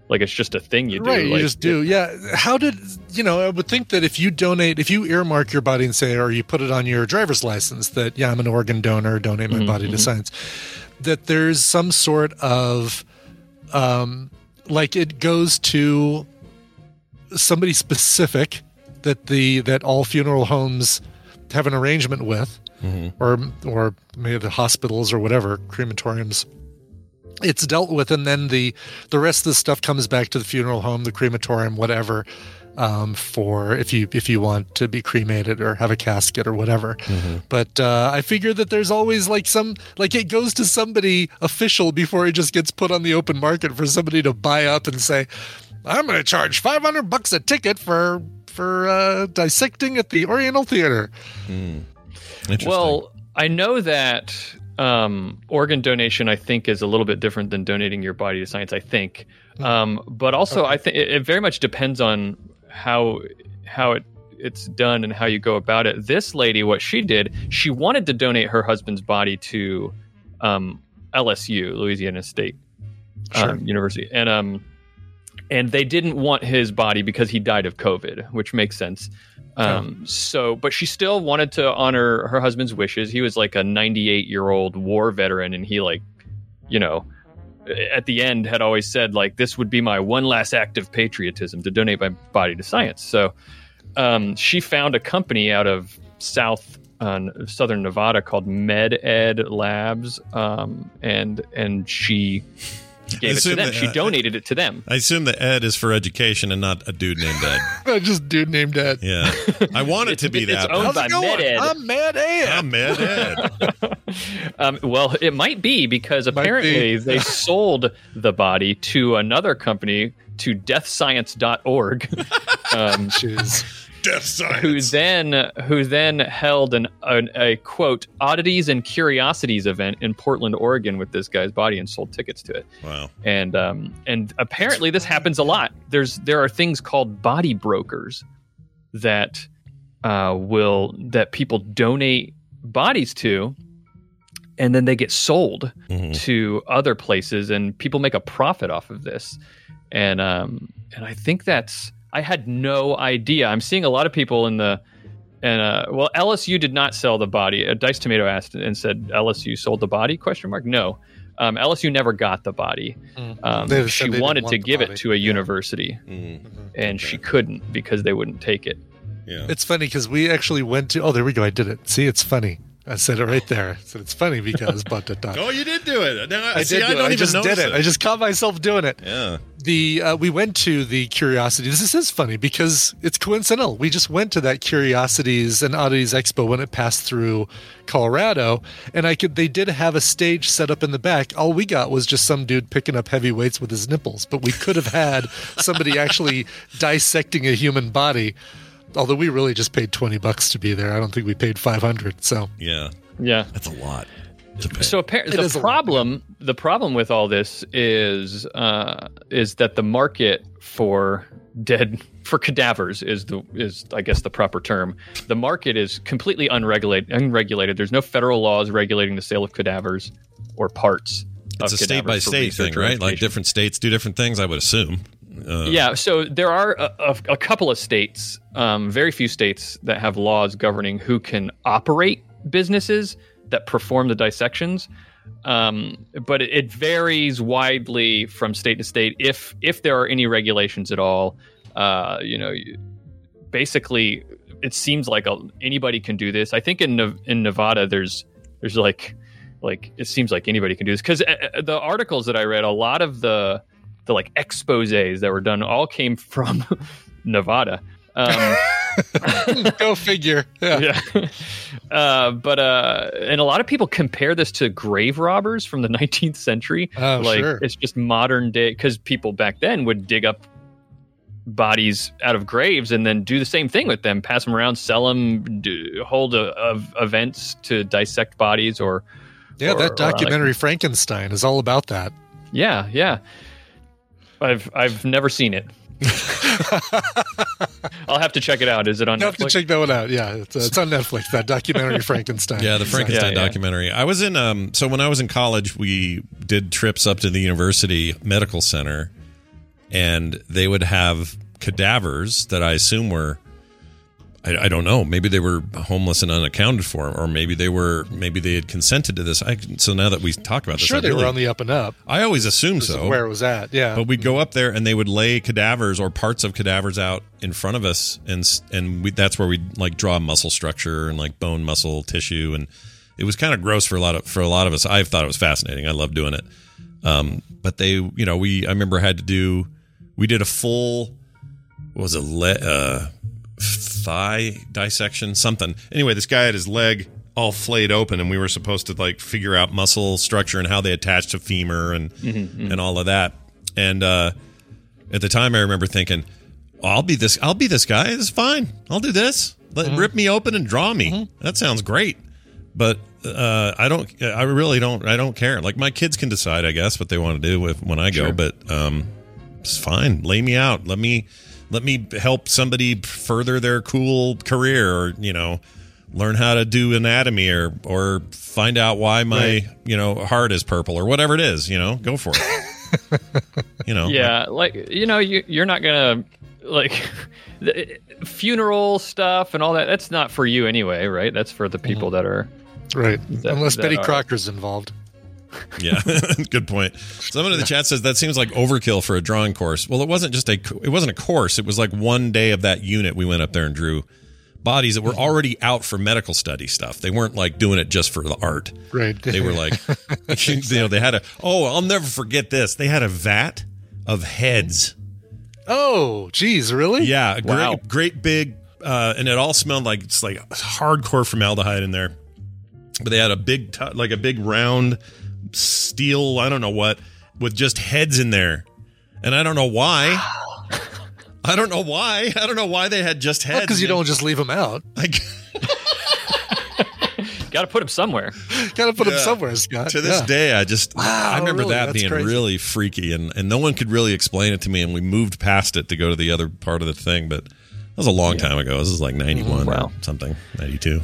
like it's just a thing you do. right, you like, just do. Yeah. How did you know? I would think that if you donate, if you earmark your body and say, or you put it on your driver's license that yeah, I'm an organ donor, donate my Mhm, body to mhm. science, that there's some sort of, um, like it goes to somebody specific that the that all funeral homes have an arrangement with, or or maybe the hospitals or whatever crematoriums. It's dealt with and then the the rest of the stuff comes back to the funeral home the crematorium whatever um, for if you if you want to be cremated or have a casket or whatever. But uh, i figure that there's always like some like it goes to somebody official before it just gets put on the open market for somebody to buy up and say i'm going to charge 500 bucks a ticket for for uh, dissecting at the oriental theater. Well, I know that um, organ donation, I think, is a little bit different than donating your body to science. I think, um, but also I think it, it very much depends on how how it it's done and how you go about it. This lady, what she did, she wanted to donate her husband's body to um, LSU, Louisiana State um, University, and um, and they didn't want his body because he died of COVID, which makes sense. Um, so, but she still wanted to honor her husband's wishes. He was like a 98 year old war veteran, and he like, you know, at the end had always said like, this would be my one last act of patriotism to donate my body to science. So, um, she found a company out of South uh, Southern Nevada called MedEd Labs, um, and and she gave it to Assume them. that, she uh, donated it to them. I assume that Ed is for education and not a dude named Ed. just dude named ed Yeah, I want it to be that. It's that. owned but- by MedEd. i'm mad ed I'm Ed Ed. Um, well, it might be because apparently they sold the body to another company to deathscience.org. Um, Death science. who then who then held an, an a quote oddities and curiosities event in Portland, Oregon, with this guy's body and sold tickets to it. Wow. And um, and apparently this happens a lot. There's there are things called body brokers that uh, will that people donate bodies to, and then they get sold to other places, and people make a profit off of this. And um, and I think that's I had no idea. I'm seeing a lot of people in the and uh, well, LSU did not sell the body. Uh, Dice Tomato asked and said, "LSU sold the body?" Question mark. No, um, LSU never got the body. Um, They just she they wanted want to give body. it to a university, and she couldn't because they wouldn't take it. Yeah. It's funny because we actually went to. Oh, there we go. I did it. See, it's funny. I said it right there. I said it's funny because. But dot, dot. Oh, you did do it. I see, did. I do don't it. I just did notice it. I just caught myself doing it. Yeah. The uh, we went to the Curiosity. This is funny because it's coincidental. We just went to that Curiosities and Oddities Expo when it passed through Colorado, and I could. They did have a stage set up in the back. All we got was just some dude picking up heavy weights with his nipples, but we could have had somebody actually dissecting a human body. Although we really just paid twenty bucks to be there, I don't think we paid five hundred. So Yeah. Yeah, That's a lot. So apparently, the problem the problem with all this is uh, is that the market for dead for cadavers is the is I guess the proper term. The market is completely unregulated. Unregulated. There's no federal laws regulating the sale of cadavers or parts. It's of a state by state thing, right? Like different states do different things. I would assume. Uh, yeah, so there are a, a, a couple of states, um, very few states that have laws governing who can operate businesses that perform the dissections. Um, but it, it varies widely from state to state if if there are any regulations at all. Uh, you know, basically, it seems like a, anybody can do this. I think in in Nevada, there's there's like like it seems like anybody can do this because the articles that I read, a lot of the the like exposés that were done all came from Nevada. Um, Go figure. Yeah. yeah. Uh, but uh, and a lot of people compare this to grave robbers from the 19th century. Oh, like sure. it's just modern day because people back then would dig up bodies out of graves and then do the same thing with them, pass them around, sell them, do, hold a, of events to dissect bodies or Yeah, or- or, that documentary Frankenstein is all about that. yeah, yeah. I've I've never seen it. I'll have to check it out. Is it on Netflix? You have to check that one out. Yeah, it's, uh, it's on Netflix. That documentary Frankenstein. Yeah, the Frankenstein Yeah, yeah. documentary. I was in um so when I was in college, we did trips up to the university medical center and they would have cadavers that I assume were I, I don't know. Maybe they were homeless and unaccounted for, or maybe they were. Maybe they had consented to this. I, so now that we talk about this, sure I they really- were on the up and up. I always assumed so. Where it was at, yeah. But we'd go up there and they would lay cadavers or parts of cadavers out in front of us, and and we, that's where we'd like draw muscle structure and like bone, muscle, tissue, and it was kind of gross for a lot of for a lot of us. I thought it was fascinating. I love doing it. Um, but they, you know, we I remember had to do we did a full what was it le- uh, thigh dissection something. Anyway, this guy had his leg all flayed open, and we were supposed to like figure out muscle structure and how they attach to femur and and all of that. And uh, at the time, I remember thinking, "I'll be this. I'll be this guy. It's fine. I'll do this. Let rip me open and draw me. That sounds great." But uh, I don't. I really don't. I don't care. Like my kids can decide, I guess, what they want to do with when I go. Sure. But um, it's fine. Lay me out. Let me let me help somebody further their cool career, or you know, learn how to do anatomy, or or find out why my Right. you know heart is purple, or whatever it is. You know, go for it. you know, yeah like you know you, you're not gonna like the, funeral stuff and all that that's not for you anyway right that's for the people mm-hmm. that are Right. that- Unless that Betty are- Crocker's involved. Yeah, good point. Someone in the chat says that seems like overkill for a drawing course. Well, it wasn't just a it wasn't a course. It was like one day of that unit we went up there and drew bodies that were already out for medical study stuff. They weren't like doing it just for the art. Right. They were like, you know, they had a oh, I'll never forget this. They had a vat of heads. Oh, geez, really? Yeah, a great, Wow. great big, uh, and it all smelled like it's like hardcore formaldehyde in there. But they had a big, t- like a big round steel, I don't know what, with just heads in there, and I don't know why. I don't know why. I don't know why they had just heads. Because you don't just leave them out. Like, got to put them somewhere Got to put them somewhere, Scott. to this Yeah. day, I just I remember really? that That's being crazy. really freaky, and and no one could really explain it to me, and we moved past it to go to the other part of the thing, but that was a long time ago. This is like ninety one Wow. or something, ninety two.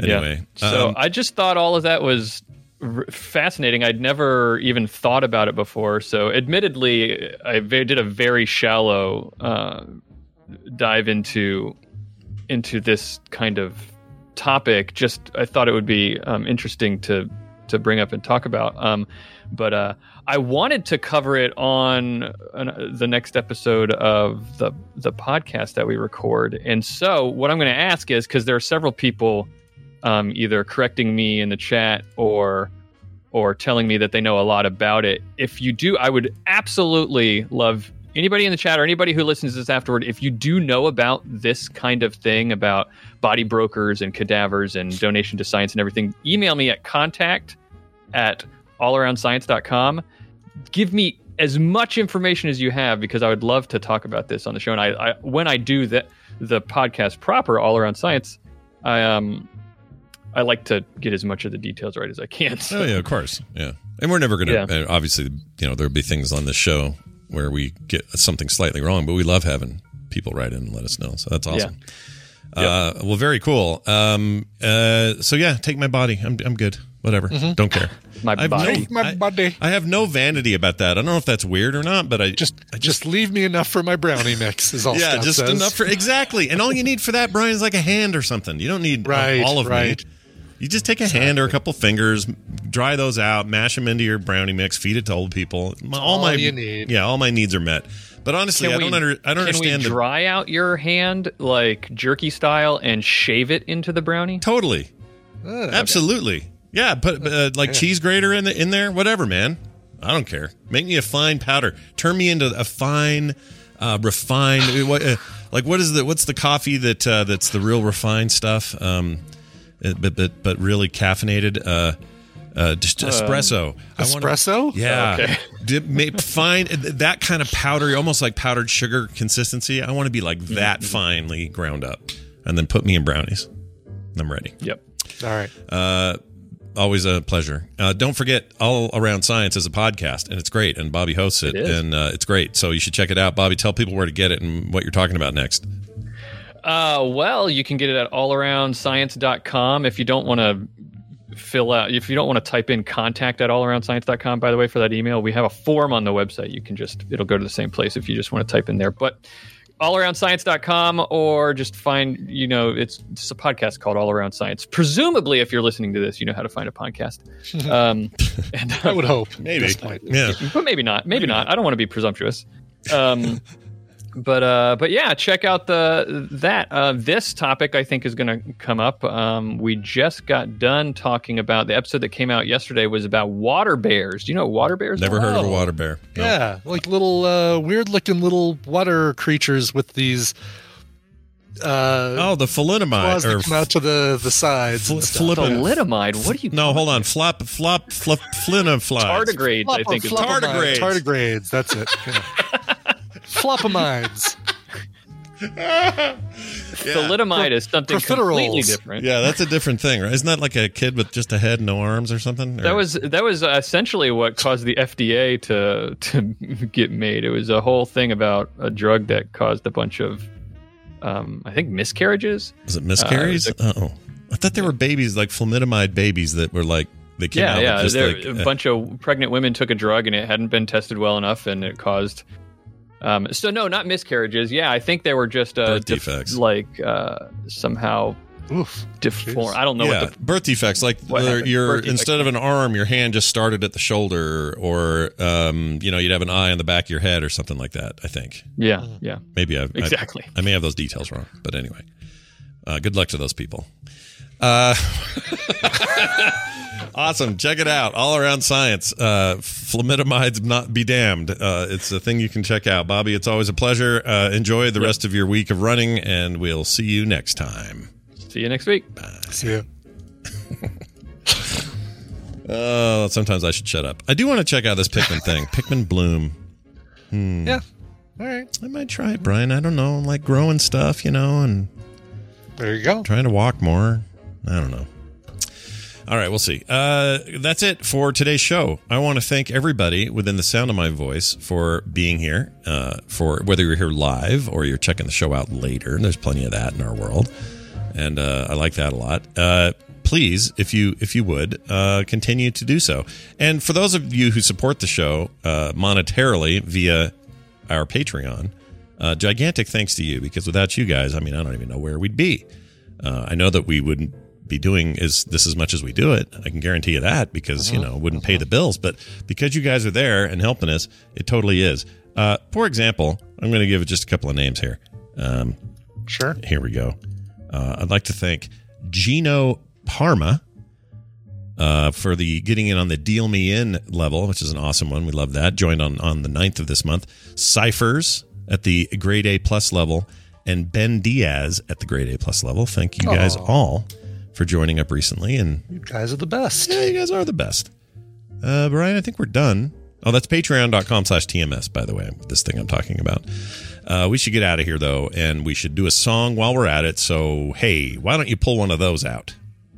Anyway, yeah. so um, i just thought all of that was r- fascinating. I'd never even thought about it before. So admittedly i did a very shallow uh, dive into into this kind of topic. Just i thought it would be um, interesting to to bring up and talk about. Um, but uh, i wanted to cover it on an, the next episode of the the podcast that we record. And so what i'm going to ask is because there are several people um, either correcting me in the chat or or telling me that they know a lot about it. If you do, I would absolutely love anybody in the chat or anybody who listens to this afterward. If you do know about this kind of thing about body brokers and cadavers and donation to science and everything, email me at contact at allaroundscience.com. Give me as much information as you have because I would love to talk about this on the show. And I, I when I do the the podcast proper, all around science, I um I like to get as much of the details right as I can. So. Oh yeah, of course, yeah. And we're never going to. Yeah. Uh, obviously, you know, there'll be things on this show where we get something slightly wrong, but we love having people write in and let us know. So that's awesome. Uh, well, very cool. Um, uh, so yeah, take my body. I'm I'm good. Whatever. Don't care. My I have body. No, My I- body. I have no vanity about that. I don't know if that's weird or not, but I Just, just leave me enough for my brownie mix. Is all. yeah, Scott just says. enough for exactly. And all you need for that, Brian, is like a hand or something. You don't need uh, Right, all of right. me. You just take a hand or a couple fingers, dry those out, mash them into your brownie mix, feed it to old people. My- all all my you need. yeah, all my needs are met. But honestly, I don't under, I don't can understand we the dry out your hand like jerky style and shave it into the brownie? totally, absolutely, yeah. Put uh, like cheese grater in the, in there, whatever, man. I don't care. Make me a fine powder. Turn me into a fine, uh, refined. what, uh, like what is the what's the coffee that uh, that's the real refined stuff? Um, uh, but but but really caffeinated. Uh, uh, just Um, espresso. Wanna- espresso? yeah. Okay. Dip- ma- Find that kind of powdery, almost like powdered sugar consistency. I want to be like Mm-hmm. that finely ground up, and then put me in brownies. I'm ready. Yep. All right. Uh, always a pleasure. Uh, don't forget, All Around Science is a podcast, and it's great. And Bobby hosts it, It is. and uh, it's great. So you should check it out. Bobby, tell people where to get it and what you're talking about next. Uh, well, you can get it at allaroundscience.com if you don't want to fill out if you don't want to type in contact at allaroundscience.com by the way for that email we have a form on the website you can just it'll go to the same place if you just want to type in there but allaroundscience.com or just find you know it's it's a podcast called all around science presumably if you're listening to this you know how to find a podcast um and I would hope. Maybe. At this point. Yeah. but maybe not maybe, not. i don't want to be presumptuous um but uh but yeah check out the that uh this topic i think is going to come up um we just got done talking about the episode that came out yesterday was about water bears do you know what water bears Never are? heard of a water bear. No. Yeah, like little uh, weird looking little water creatures with these uh, Oh, the claws thalidomide that or come out to the the sides. and fl- stuff. thalidomide what do you No, hold on. Flop, flop, flop, flinaflies. tardigrades i think it's Tardigrades. Tardigrades. That's it. Yeah. Flopamides. thalidomide is something completely different Yeah, that's a different thing, right? Isn't that like a kid with just a head, and no arms, or something? Or- That was that was uh, essentially what caused the FDA to to get made. It was a whole thing about a drug that caused a bunch of, um, I think miscarriages. Was it miscarries? Uh, oh, I thought there were babies like flumidomide babies that were like they came yeah, out yeah. with just there- like a uh, bunch of pregnant women took a drug and it hadn't been tested well enough, and it caused. Um, so no, not miscarriages. Yeah, I think they were just uh, Birth defects. like uh, somehow Oof. deformed. I don't know yeah, what the birth defects. Like what whether happened. your Birth defects. instead of an arm, your hand just started at the shoulder, or um, you know, you'd have an eye on the back of your head, or something like that. I think yeah, yeah. maybe I I- Exactly. I, may have those details wrong, but anyway, uh, good luck to those people. Uh, awesome. Check it out. All around science. Uh, Flamidamides not be damned. Uh, it's a thing you can check out. Bobby, it's always a pleasure. Uh, enjoy the rest of your week of running, and we'll see you next time. See you next week. See you. Oh, sometimes I should shut up. I do want to check out this Pikmin thing. Pikmin Bloom. Hmm. Yeah. All right. I might try it, Brian. I don't know. I like growing stuff, you know, and There you go. trying to walk more. I don't know. All right, we'll see. Uh, that's it for today's show. I want to thank everybody within the sound of my voice for being here. Uh, for whether you're here live or you're checking the show out later. There's plenty of that in our world, and uh, I like that a lot. Uh, please, if you if you would, uh, continue to do so. And for those of you who support the show uh, monetarily via our Patreon, gigantic thanks to you because without you guys, I mean, I don't even know where we'd be. I know that we wouldn't be doing is this as much as we do it. I can guarantee you that because you know it wouldn't pay the bills, but because you guys are there and helping us, it totally is. Uh, for example, I'm going to give just a couple of names here. Um, Sure. here we go. Uh, I'd like to thank Gino Parma uh, for the getting in on the Deal Me In level, which is an awesome one. We love that. Joined on, on the 9th of this month. Ciphers at the grade A plus level, and Ben Diaz at the grade A plus level. Thank you guys Aw. all for joining up recently. And You guys are the best. yeah, you guys are the best. Uh, Brian, I think we're done. Oh, that's patreon.com slash TMS, by the way, this thing I'm talking about. Uh, we should get out of here, though, and we should do a song while we're at it. So, hey, why don't you pull one of those out?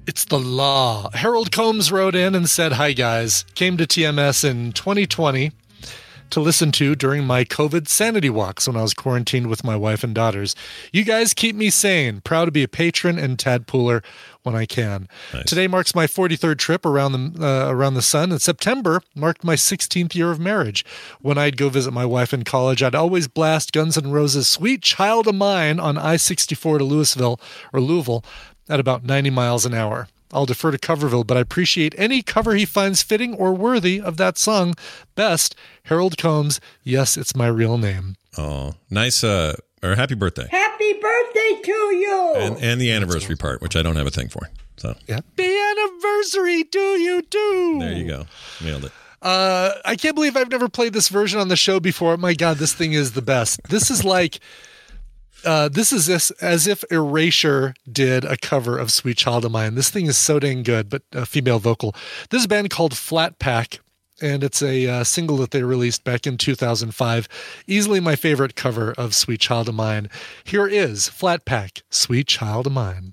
It's the law. Harold Combs wrote in and said, Hi, guys. Came to TMS in 2020 to listen to during my COVID sanity walks when I was quarantined with my wife and daughters. You guys keep me sane. Proud to be a patron and tadpooler when I can. Today marks my 43rd trip around the uh, around the sun, and September marked my 16th year of marriage. When I'd go visit my wife in college, I'd always blast Guns N' Roses' "Sweet Child of Mine" on I-64 to Louisville or Louisville at about 90 miles an hour. I'll defer to Coverville, but I appreciate any cover he finds fitting or worthy of that song. Best, Harold Combs. Yes, it's my real name. Oh, nice. Uh, or happy birthday, Happy birthday to you! and and the anniversary part, which I don't have a thing for. So yeah, Happy anniversary to you too. there you go, nailed it. Uh, I can't believe I've never played this version on the show before. My God, this thing is the best. This is like, uh, this is as, as if Erasure did a cover of "Sweet Child of Mine." This thing is so dang good, but a female vocal. This band called Flat Pack, and it's a uh, single that they released back in 2005. Easily my favorite cover of "Sweet Child of Mine." Here is Flat Pack, "Sweet Child of Mine."